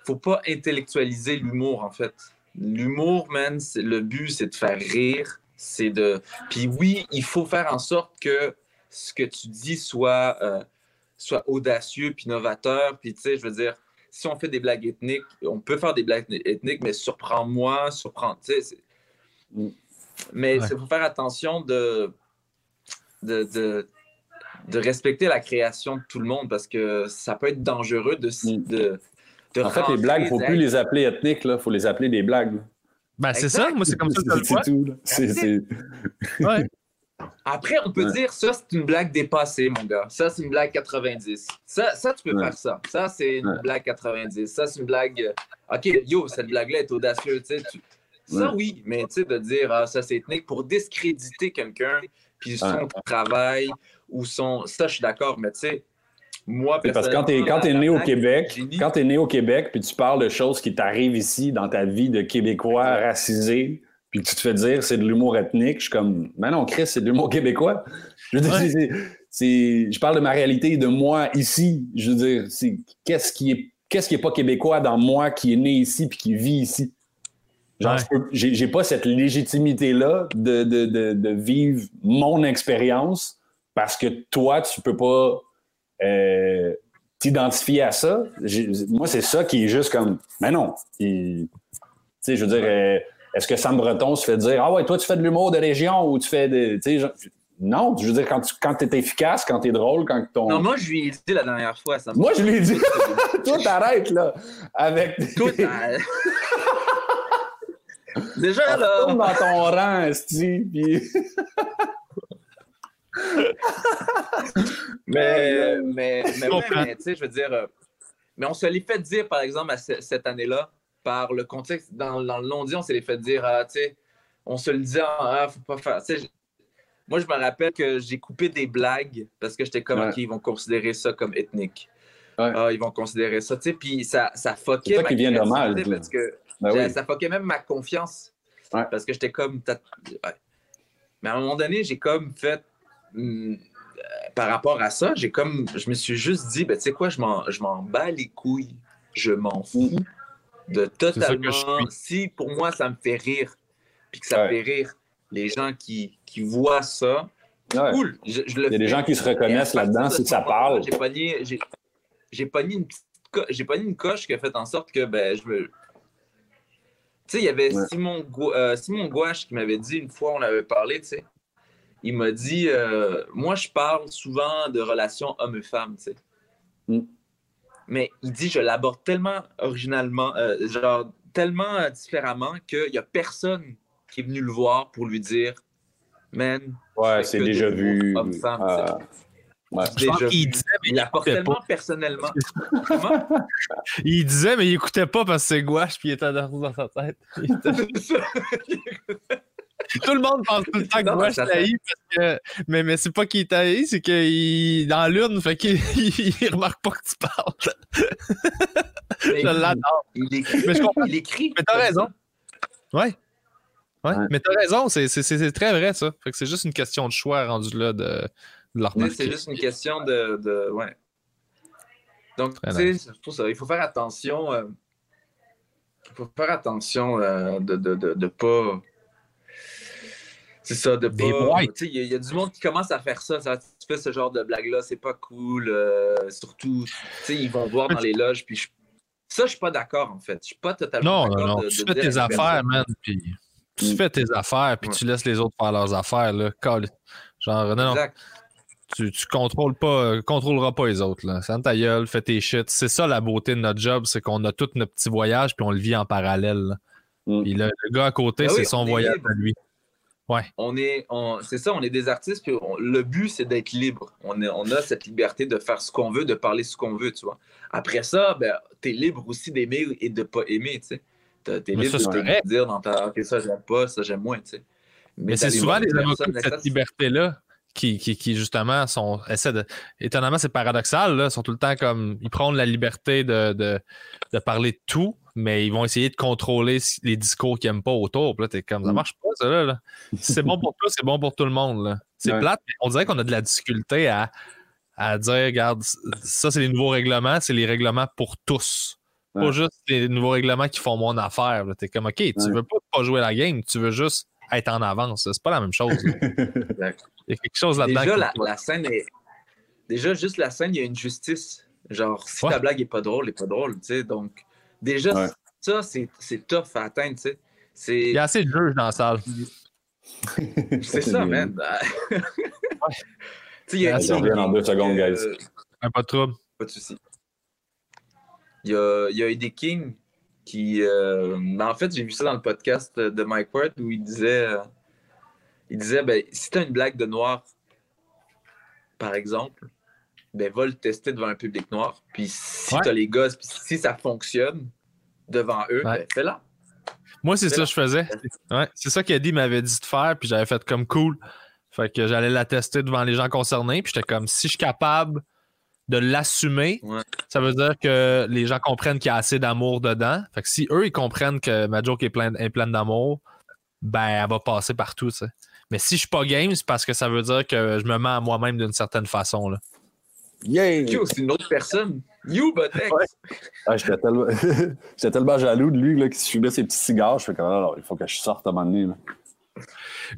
faut pas intellectualiser l'humour, en fait. L'humour, man, le but, c'est de faire rire, c'est de... Puis oui, il faut faire en sorte que ce que tu dis soit, euh, soit audacieux, puis novateur, puis tu sais, je veux dire, si on fait des blagues ethniques, on peut faire des blagues ethniques, mais surprends-moi, surprends... Tu sais, mais il Ouais. faut faire attention de... de, de de respecter la création de tout le monde parce que ça peut être dangereux de, de, de En fait, les blagues, il ne faut plus les appeler ethniques, il faut les appeler des blagues. Ben, c'est ça. Moi, c'est comme ça que je le C'est vois. tout. Ouais. Après, on peut Ouais. dire ça, c'est une blague dépassée, mon gars. Ça, c'est une blague 90. Ça, ça tu peux Ouais. faire ça. Ça, c'est une Ouais. blague 90. Ça, c'est une blague. euh, OK, yo, cette blague-là est audacieuse. tu sais, tu- Ça, Ouais. oui, mais tu sais, de dire ah, ça, c'est ethnique pour discréditer quelqu'un, puis son Ouais. travail ou son. Ça, je suis d'accord, mais tu sais, moi, parce que quand tu es, quand né au Québec, quand tu es né au Québec, puis tu parles de choses qui t'arrivent ici dans ta vie de Québécois racisé, puis que tu te fais dire c'est de l'humour ethnique, je suis comme, mais non, Chris, c'est de l'humour québécois. Je veux dire, Ouais. c'est- je parle de ma réalité, de moi ici. Je veux dire, c'est qu'est-ce qui est, qu'est-ce qui est pas québécois dans moi qui est né ici puis qui vit ici? Genre, Ouais. j'ai j'ai pas cette légitimité-là de, de, de, de vivre mon expérience parce que toi, tu peux pas euh, t'identifier à ça. Moi, c'est ça qui est juste comme, mais non. Tu sais, je veux dire, euh, est-ce que Sam Breton se fait dire, ah ouais, toi, tu fais de l'humour de région ou tu fais de. Tu sais, genre, non, je veux dire, quand tu quand es efficace, quand tu es drôle, quand ton. Non, moi, je lui ai dit la dernière fois. Ça Moi, je lui ai dit, (laughs) toi, t'arrêtes, là, avec. Toi, (laughs) Déjà, là. dans ton rang, esti, puis. (laughs) Mais, mais, mais, ouais, mais, tu sais, je veux dire, euh, mais on se l'est fait dire, par exemple, à ce- cette année-là, par le contexte, dans, dans le non-dit, on s'est fait dire, ah, tu sais, on se le disait, ah, faut pas faire. Tu sais, je- moi, je me rappelle que j'ai coupé des blagues parce que j'étais comme, Ouais. OK, ils vont considérer ça comme ethnique. Ouais. Ah, ils vont considérer ça, tu sais, puis ça, ça C'est fuckait ça ma qui vient de mal, créativité là. parce que Ben oui. ça fuckait même ma confiance. Ouais. Parce que j'étais comme. Mais à un moment donné, j'ai comme fait. Euh, par rapport à ça, j'ai comme. Je me suis juste dit, ben, tu sais quoi, je m'en je m'en bats les couilles. Je m'en fous de que je totalement. Si pour moi, ça me fait rire, puis que ça Ouais. fait rire les gens qui, qui voient ça, Ouais. cool. Je, je le Il y a des gens qui se reconnaissent là-dedans de si ça parle. J'ai pogné, j'ai, pogné une petite j'ai pogné une coche qui a fait en sorte que ben, je me. Tu sais, il y avait Ouais. Simon, Gou- euh, Simon Gouache qui m'avait dit une fois, on avait parlé, tu sais. Il m'a dit euh, Moi, je parle souvent de relations homme-femme, tu sais. Mm. Mais il dit Je l'aborde tellement originalement, euh, genre tellement euh, différemment qu'il n'y a personne qui est venu le voir pour lui dire Man, Ouais, c'est déjà vu. homme-femme, Ah, ouais. Je pense déjà qu'il vu. disait, mais il écoutait tellement pas. personnellement. (laughs) Comment? Il disait, mais il écoutait pas parce que c'est gouache, puis il était dans, dans sa tête. (laughs) Il était- (laughs) Tout le monde pense tout le temps que Non, ça- taillit parce que. Mais, mais c'est pas qu'il est taillé, c'est qu'il est dans l'une, fait qu'il (laughs) il, remarque pas que tu parles. Je l'adore. Il écrit. Mais je comprends. Il écrit. Mais t'as raison. Ouais. Ouais, Ouais. mais t'as raison, c'est très vrai ça. Fait que c'est juste une question de choix rendu là de, de. C'est juste une question de. de- ouais. Donc, tu sais, pour ça, il faut faire attention. euh, il faut faire attention euh, de, de, de, de pas. C'est ça, de Des pas. il y, a- il y a du monde qui commence à faire ça. ça tu fais ce genre de blague-là, c'est pas cool. euh, surtout, tu sais, ils vont voir dans les loges. Puis je- ça, je suis pas d'accord, en fait. Je suis pas totalement Non, non, d'accord. non. de- Tu de fais tes affaires, man. Puis tu Mm. fais tes affaires, puis Ouais. tu laisses les autres faire leurs affaires, là. Call- Genre, non, non. Exact. Tu, tu contrôles pas, euh, contrôleras pas les autres, là. Ta gueule, fais tes shit. C'est ça la beauté de notre job, c'est qu'on a tous nos petits voyages, puis on le vit en parallèle. là. Mm. Puis le, le gars à côté, Ben oui, c'est son voyage libre. à lui. On est, on- c'est ça, on est des artistes, puis on- le but, c'est d'être libre. On, est- on a cette liberté de faire ce qu'on veut, de parler ce qu'on veut, tu vois. Après ça, ben, t'es libre aussi d'aimer et de pas aimer, tu sais. T'es libre ça, de te dire dans ta OK, ça, j'aime pas, ça, j'aime moins, tu sais. Mais c'est souvent les avocats de cette liberté-là qui, qui, qui, justement, sont. essaient de. Étonnamment, c'est paradoxal, là. Ils sont tout le temps comme. Ils prennent la liberté de, de, de parler de tout, mais ils vont essayer de contrôler les discours qu'ils n'aiment pas autour. Puis là, t'es comme. Ça Mm. marche pas, ça, là. là. Si c'est bon pour toi, c'est bon pour tout le monde, là. C'est Ouais. plate, mais on dirait qu'on a de la difficulté à, à dire, regarde, ça, c'est les nouveaux règlements, c'est les règlements pour tous. Pas juste les nouveaux règlements qui font mon affaire. là. T'es comme, OK, tu Ouais. veux pas, pas jouer la game, tu veux juste être en avance. C'est pas la même chose. (laughs) Il y a quelque chose là-dedans. Déjà, la, la scène est. Déjà, juste la scène, il y a une justice. Genre, si Ouais. ta blague est pas drôle, elle est pas drôle, tu sais. Donc, déjà, Ouais. ça, c'est c'est tough à atteindre, tu sais. C'est Il y a assez de juges dans la salle. (laughs) c'est ça, man. (laughs) Tu sais, il y a une ça revient dans deux secondes, euh, guys. Un pas de trouble. Pas de souci. Il y a, il y a Eddie King qui. euh, ben, en fait, j'ai vu ça dans le podcast de Mike Ward où il disait. euh, il disait ben, si tu as une blague de noir, par exemple, ben, va le tester devant un public noir. Puis si Ouais. tu as les gosses, puis si ça fonctionne devant eux, Ouais. ben, fais-la. Moi, c'est ça que je faisais. Ouais, c'est ça qu'Eddie m'avait dit de faire, puis j'avais fait comme cool. Fait que j'allais la tester devant les gens concernés, puis j'étais comme si je suis capable de l'assumer, Ouais. ça veut dire que les gens comprennent qu'il y a assez d'amour dedans. Fait que si eux, ils comprennent que ma joke est pleine, d'amour, ben, elle va passer partout, sais. Mais si je suis pas game, c'est parce que ça veut dire que je me mets à moi-même d'une certaine façon, là. Yay! Yo, c'est une autre personne. You, Botex. Ouais. Ah, J'étais tellement... (laughs) j'étais tellement jaloux de lui là, qui se fumait ses petits cigares. Je fais comme, alors, il faut que je sorte à un moment donné.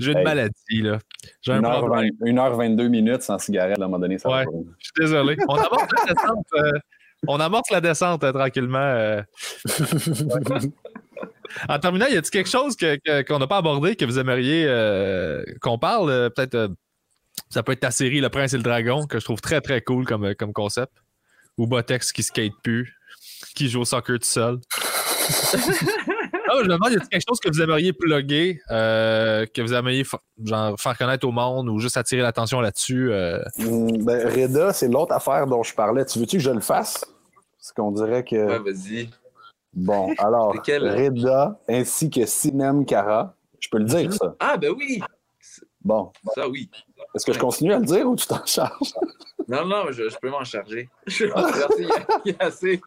J'ai une Hey. maladie, là. J'ai un problème. 1h22 minutes sans cigarette, à un moment donné, ça va Ouais. pas. Je suis désolé. On amorce la descente. euh, on amorce la descente euh, tranquillement. euh. (laughs) En terminant, y a-t-il quelque chose qu'on n'a pas abordé que vous aimeriez euh, qu'on parle? euh, Peut-être euh, ça peut être ta série Le Prince et le Dragon, que je trouve très très cool comme, euh, comme concept. Ou Botex qui skate plus, qui joue au soccer tout seul. (laughs) Ah, je me demande, y a-t-il quelque chose que vous aimeriez plugger, euh, que vous aimeriez fa- genre, faire connaître au monde ou juste attirer l'attention là-dessus? euh? Hum, ben, Reda, c'est l'autre affaire dont je parlais. Tu veux-tu que je le fasse? Parce qu'on dirait que. Ouais, vas-y. Bon, alors, C'est quel? Reda ainsi que Sinem Kara. Je peux le dire, ça. Ah, ben oui. Bon. Ça, oui. Est-ce que je continue à le dire ou tu t'en charges? (laughs) Non, non, je, je peux m'en charger. Je charger. (laughs) Il y a, assez,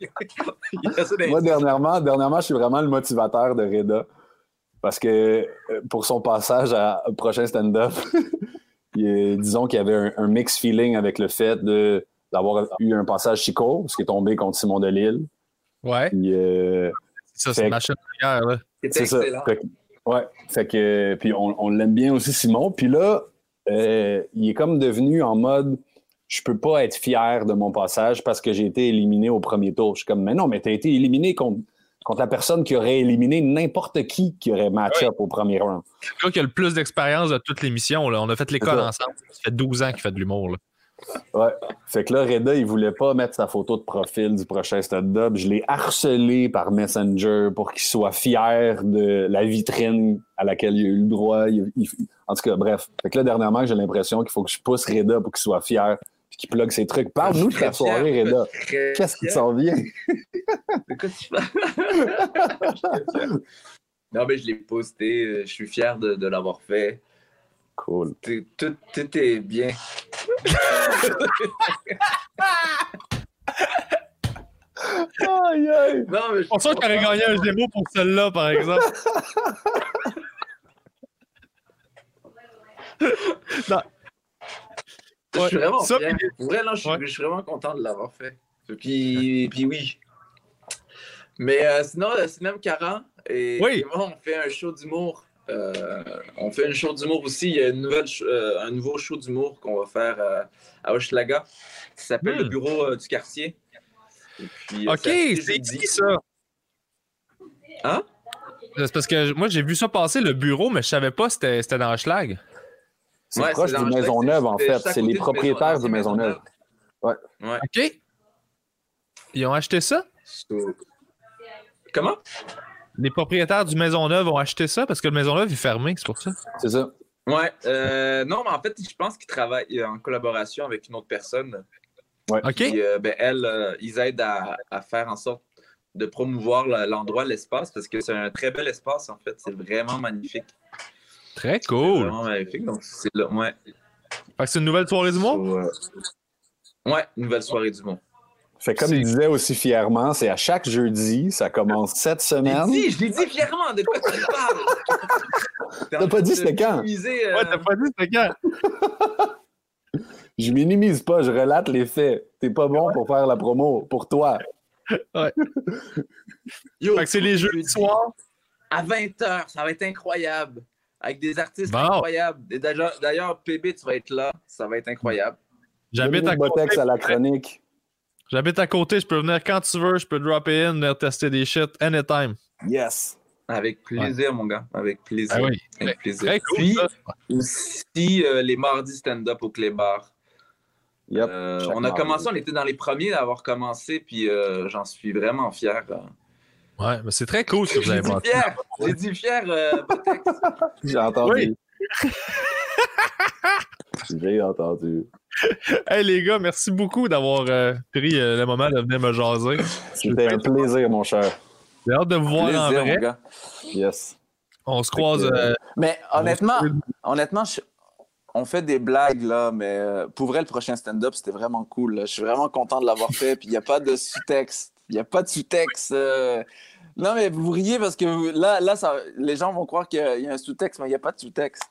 Moi, dernièrement, dernièrement, je suis vraiment le motivateur de Reda. Parce que euh, pour son passage à- au prochain stand-up, (laughs) disons qu'il y avait un, un mixed feeling avec le fait de, d'avoir eu un passage Chico, ce qui est tombé contre Simon Delille. Ouais, Puis, euh, ça, c'est là. C'était c'est ça. Fait que- ouais. Fait que, puis on, on l'aime bien aussi, Simon. Puis là, euh, il est comme devenu en mode je peux pas être fier de mon passage parce que j'ai été éliminé au premier tour. Je suis comme, mais non, mais tu as été éliminé contre, contre la personne qui aurait éliminé n'importe qui qui aurait match-up au premier round. le gars qui a le plus d'expérience de toute l'émission. là. On a fait l'école ensemble. Ça fait 12 ans qu'il fait de l'humour. Ouais. Fait que là, Reda, il voulait pas mettre sa photo de profil du prochain stand-up. Je l'ai harcelé par Messenger pour qu'il soit fier de la vitrine à laquelle il a eu le droit. Il- il- en tout cas, bref. Fait que là, dernièrement, j'ai l'impression qu'il faut que je pousse Reda pour qu'il soit fier puis qu'il plug ses trucs. Parle-nous de ta soirée, Reda. Qu'est-ce qui s'en vient? (laughs) Non, mais je l'ai posté. euh, Je suis fier de, de l'avoir fait. Cool. Tout, tout, tout est bien. Aïe, aïe. Non, mais je pense qu'il aurait gagné un Gémeaux pour celle-là, par exemple. (laughs) non. Je suis vraiment Ça, fier. puis- Pour vrai, là, je, suis- Ouais. je suis vraiment content de l'avoir fait. Puis, puis oui. Mais euh, sinon, le cinéma 40 et, Oui. et moi, on fait un show d'humour Euh, on fait une show d'humour aussi. Il y a une nouvelle, ch- euh, un nouveau show d'humour qu'on va faire euh, à Hochelaga. qui s'appelle Hmm. Le Bureau euh, du quartier. Et puis, OK, c'est ici, ça? Hein? C'est parce que moi, j'ai vu ça passer, le bureau, mais je savais pas que c'était c'était dans Schlag. C'est Ouais, proche c'est du Maisonneuve, en fait. C'est les propriétaires Maison- du Maisonneuve. Ouais. Ouais. OK. Ils ont acheté ça? So- Comment? Les propriétaires du Maisonneuve ont acheté ça parce que le Maisonneuve est fermé, c'est pour ça. C'est ça. Ouais. euh, non, mais en fait, je pense qu'ils travaillent en collaboration avec une autre personne. OK? Puis, euh, ben, elles, euh, ils aident à, à faire en sorte de promouvoir l'endroit, l'espace, parce que c'est un très bel espace, en fait. C'est vraiment magnifique. Très C'est cool. Vraiment magnifique. Donc, c'est là. Ouais. Fait que c'est une nouvelle soirée du euh, ouais, nouvelle soirée du monde. Fait comme il disait aussi fièrement, c'est à chaque jeudi, ça commence cette Je l'ai semaine. dit, je l'ai dit fièrement, de quoi tu parles? (laughs) T'as pas dit c'était quand? Euh, Ouais, t'as pas dit c'était quand? (laughs) Je minimise pas, je relate les faits. T'es pas bon pour faire la promo, pour toi. (laughs) Yo, Fait que c'est les jeux jeudi, du soir. À 20h, ça va être incroyable. Avec des artistes Bon. incroyables. D'ailleurs, PB, tu vas être là. Ça va être incroyable. J'habite à à la chronique. J'habite à côté, je peux venir quand tu veux, je peux dropper in, venir tester des shit anytime. Yes. Avec plaisir, mon gars. Avec plaisir. Ah oui. Avec plaisir. Très cool. Puis, aussi, euh, les mardis stand-up au Clébar. Yep. Euh, on a mardi. commencé, on était dans les premiers à avoir commencé, puis euh, j'en suis vraiment fier. euh. Ouais, mais c'est très cool ce que vous J'ai avez dit monté. fier! J'ai dit fier, euh. (laughs) J'ai entendu. (laughs) Oui. J'ai entendu. (laughs) Hey les gars, merci beaucoup d'avoir euh, pris euh, le moment de venir me jaser. C'était un plaisir, mon cher. J'ai hâte de vous voir en Plaisir, vrai. mon gars. Yes. On se croise. Euh, Mais on honnêtement, se- honnêtement, je- on fait des blagues, là, mais euh, pour vrai, le prochain stand-up, c'était vraiment cool. là. Je suis vraiment content de l'avoir fait. Puis il n'y a pas de sous-texte. Il n'y a pas de sous-texte. euh. Non, mais vous riez parce que vous- là, là ça, les gens vont croire qu'il y a- il y a un sous-texte, mais il n'y a pas de sous-texte.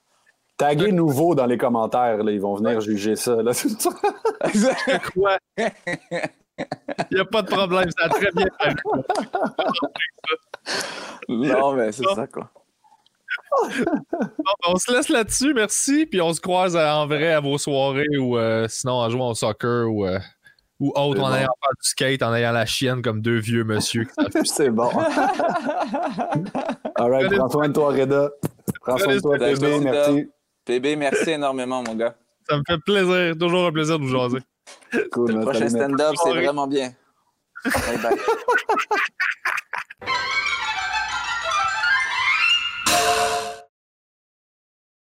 Taguez nouveau dans les commentaires, là, ils vont venir juger ça. Là. (laughs) Il n'y a pas de problème, ça a très bien fait. non, mais c'est ça, quoi. Bon, ben, on se laisse là-dessus, merci. Puis on se croise euh, en vrai à vos soirées ou euh, sinon en jouant au soccer ou, euh, ou autre, en bon. ayant faire du skate, en ayant la chienne comme deux vieux monsieur. (laughs) C'est bon. All right, prends soin de toi, Reda. Prends soin de toi, toi. merci. PB, merci énormément, mon gars. Ça me fait plaisir, toujours un plaisir de vous jaser. Cool, Le Nathalie, prochain stand-up, c'est vraiment bien. Bye bye. (laughs)